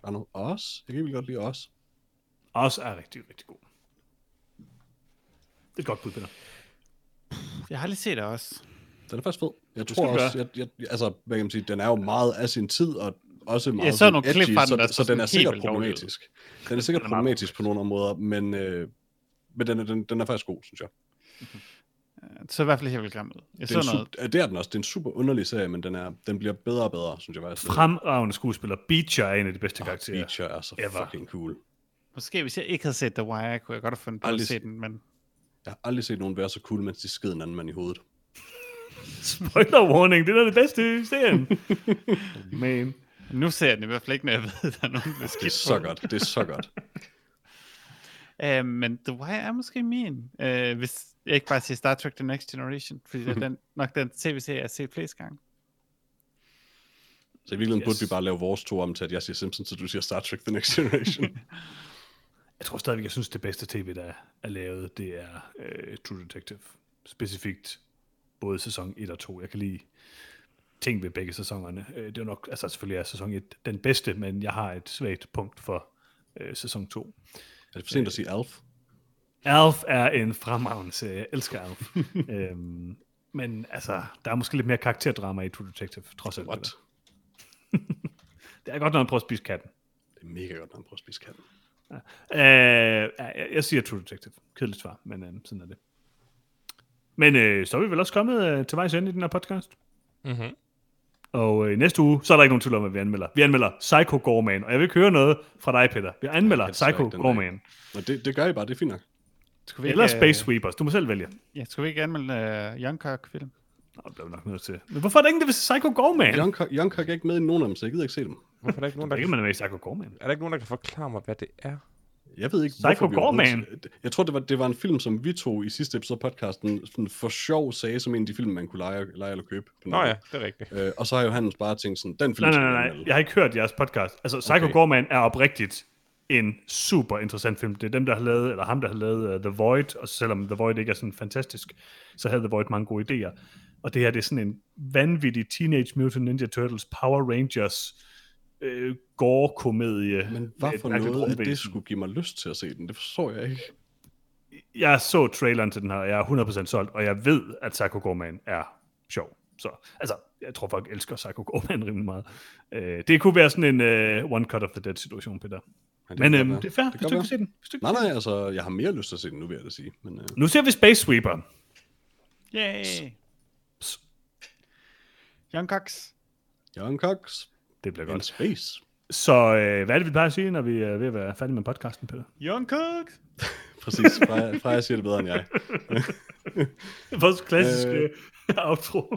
der er noget Os? Jeg kan virkelig godt lide Os. Også er rigtig, rigtig god. Det er et godt bud, Peter. Jeg har lige set det også. Den er faktisk fed. Jeg tror også, jeg, jeg, altså, hvad kan man sige, den er jo meget af sin tid, og også meget så sådan nogle klip edgy, fra den, så, der så, så den er sikkert vildt dårlig problematisk. Den er sikkert er problematisk på nogle områder, men, øh, men den, er, den, den er faktisk god, synes jeg. Det så i hvert fald helt vildt grimt ud. Jeg Det er, noget. super, det er den også. Det er en super underlig serie, men den, er, den bliver bedre og bedre, synes jeg faktisk. Fremragende skuespiller. Beecher er en af de bedste Oh, karakterer. Beecher er så Ever. fucking cool. Måske hvis jeg ikke havde set The Wire, kunne jeg godt have fundet på at Aldrig se set- den, men Jeg har aldrig set nogen være så cool, mens de sked en anden mand i hovedet. Spoiler warning, det er det bedste i serien. Men nu ser jeg den i hvert fald ikke, når jeg ved, at der er nogen, der er Det er skidt så godt. Det er så godt. Uh, men The Wire er måske min, uh, hvis ikke bare siger Star Trek The Next Generation, fordi det er den, nok den tv-serie, jeg har set flest gange. Så i virkeligheden Yes. burde vi bare lave vores to om til, at jeg siger Simpsons, så du siger Star Trek The Next Generation. jeg tror stadigvæk, jeg synes, det bedste tv, der er lavet, det er øh, True Detective. Specifikt både sæson 1 og 2. Jeg kan lide ting ved begge sæsonerne. Øh, det er nok, altså selvfølgelig er sæson 1 den bedste, men jeg har et svagt punkt for øh, sæson 2. er det for sent at sige Alf? Alf er en fremragende serie. Jeg elsker Alf. øhm, men altså, der er måske lidt mere karakterdrama i True Detective, trods alt. What? Det, er godt, når man prøver at spise katten. Det er mega godt, når man prøver at spise katten. Øh, ja, jeg, jeg siger True Detective. Kedeligt svar, men øh, sådan er det. Men øh, så er vi vel også kommet øh, til vejs ende i den her podcast. Mm-hmm. Og øh, i næste uge, så er der ikke nogen tvivl om, hvad vi anmelder. Vi anmelder Psycho Gorman, og jeg vil ikke høre noget fra dig, Peter. Vi anmelder Psycho Gorman. Og det, det gør I bare, det er fint nok. Skulle Eller øh, Space Sweepers. Du må selv vælge. Ja, skulle vi ikke anmelde uh, Young Kirk-film? Nå, det bliver vi nok nødt til. Men hvorfor er der ingen, der vil se Psycho Gorman? Young, Cock- Young Cock er ikke med i nogen af dem, så jeg gider ikke se dem. Hvorfor er der ikke nogen, Der der er kan, ikke, man er med i Psycho Gorman. er der ikke nogen, der kan forklare mig, hvad det er? Jeg ved ikke, Psycho hvorfor vi Gorman. overhovedet- Jeg tror, det var, det var en film, som vi to i sidste episode af podcasten sådan for sjov sagde, som en af de film, man kunne lege, lege eller købe. På Nå ja, det er rigtigt. Øh, og så har Johannes bare tænkt sådan, den film Nej, skal nej, vi nej, nej. Jeg har ikke hørt jeres podcast. Altså, Psycho okay. Gorman er oprigtigt en super interessant film. Det er dem, der har lavet, eller ham, der har lavet uh, The Void, og selvom The Void ikke er sådan fantastisk, så havde The Void mange gode idéer. Og det her, det er sådan en vanvittig Teenage Mutant Ninja Turtles Power Rangers øh, gore-komedie. Men med hvad et for mærkeligt noget af det skulle give mig lyst til at se den? Det forstår jeg ikke. jeg så traileren til den her, og jeg er 100% solgt, og jeg ved, at Psycho Gorman er sjov. Så, altså, jeg tror folk elsker Psycho Gorman rimelig meget. Øh, det kunne være sådan en uh, one cut of the dead situation, Peter. Men kan øhm, det er fair, Det hvis du ikke se den. Hvis du Nej, nej, altså, jeg har mere lyst til at se den nu, vil jeg da sige. Men, øh. Nu ser vi Space Sweeper. Yay! Young Cox. Young Cox Det bliver in godt. space. Så øh, hvad er det, vi plejer at sige, når vi er ved at være færdige med podcasten, Peter? Young Cox. Præcis, Freja, Freja siger det bedre end jeg. Vores klassiske øh. outro.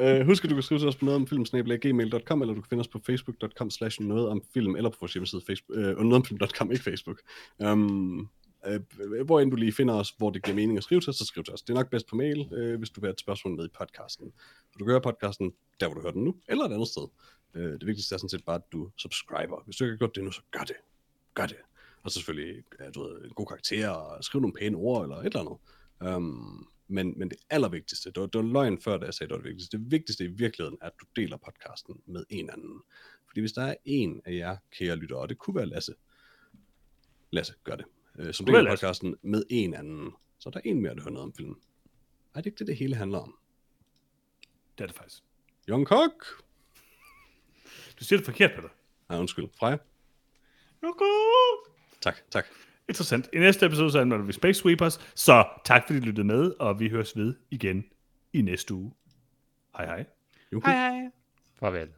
Uh, husk, at du kan skrive til os på noget om filmsnablag.gmail.com, eller du kan finde os på facebook.com slash noget om film, eller på vores hjemmeside Facebook, uh, noget om film.com, ikke Facebook. Um, uh, hvor end du lige finder os, hvor det giver mening at skrive til os, så skriv til os. Det er nok bedst på mail, uh, hvis du vil have et spørgsmål med i podcasten. Du kan høre podcasten der, hvor du hører den nu, eller et andet sted. Uh, det vigtigste er sådan set bare, at du subscriber. Hvis du ikke har gjort det nu, så gør det. Gør det. Og så selvfølgelig ja, du ved, en god karakter, og skriv nogle pæne ord, eller et eller andet. Um, men, men det allervigtigste, det var, det var løgn før, da jeg sagde, det var det vigtigste. Det vigtigste i virkeligheden er, at du deler podcasten med en anden. Fordi hvis der er en af jer, kære lyttere, og det kunne være Lasse, Lasse gør det, øh, som deler podcasten med en anden, så er der en mere, der hører noget om filmen. Er det ikke det, det hele handler om? det er det faktisk. Young Cock? Du siger det forkert, Peter. Nej, undskyld. Freja? Young Cock! Tak, tak. Interessant. I næste episode, så anmelder vi Space Sweepers. Så tak, fordi I lyttede med, og vi høres ved igen i næste uge. Hej hej. Juhu. Hej hej. Farvel.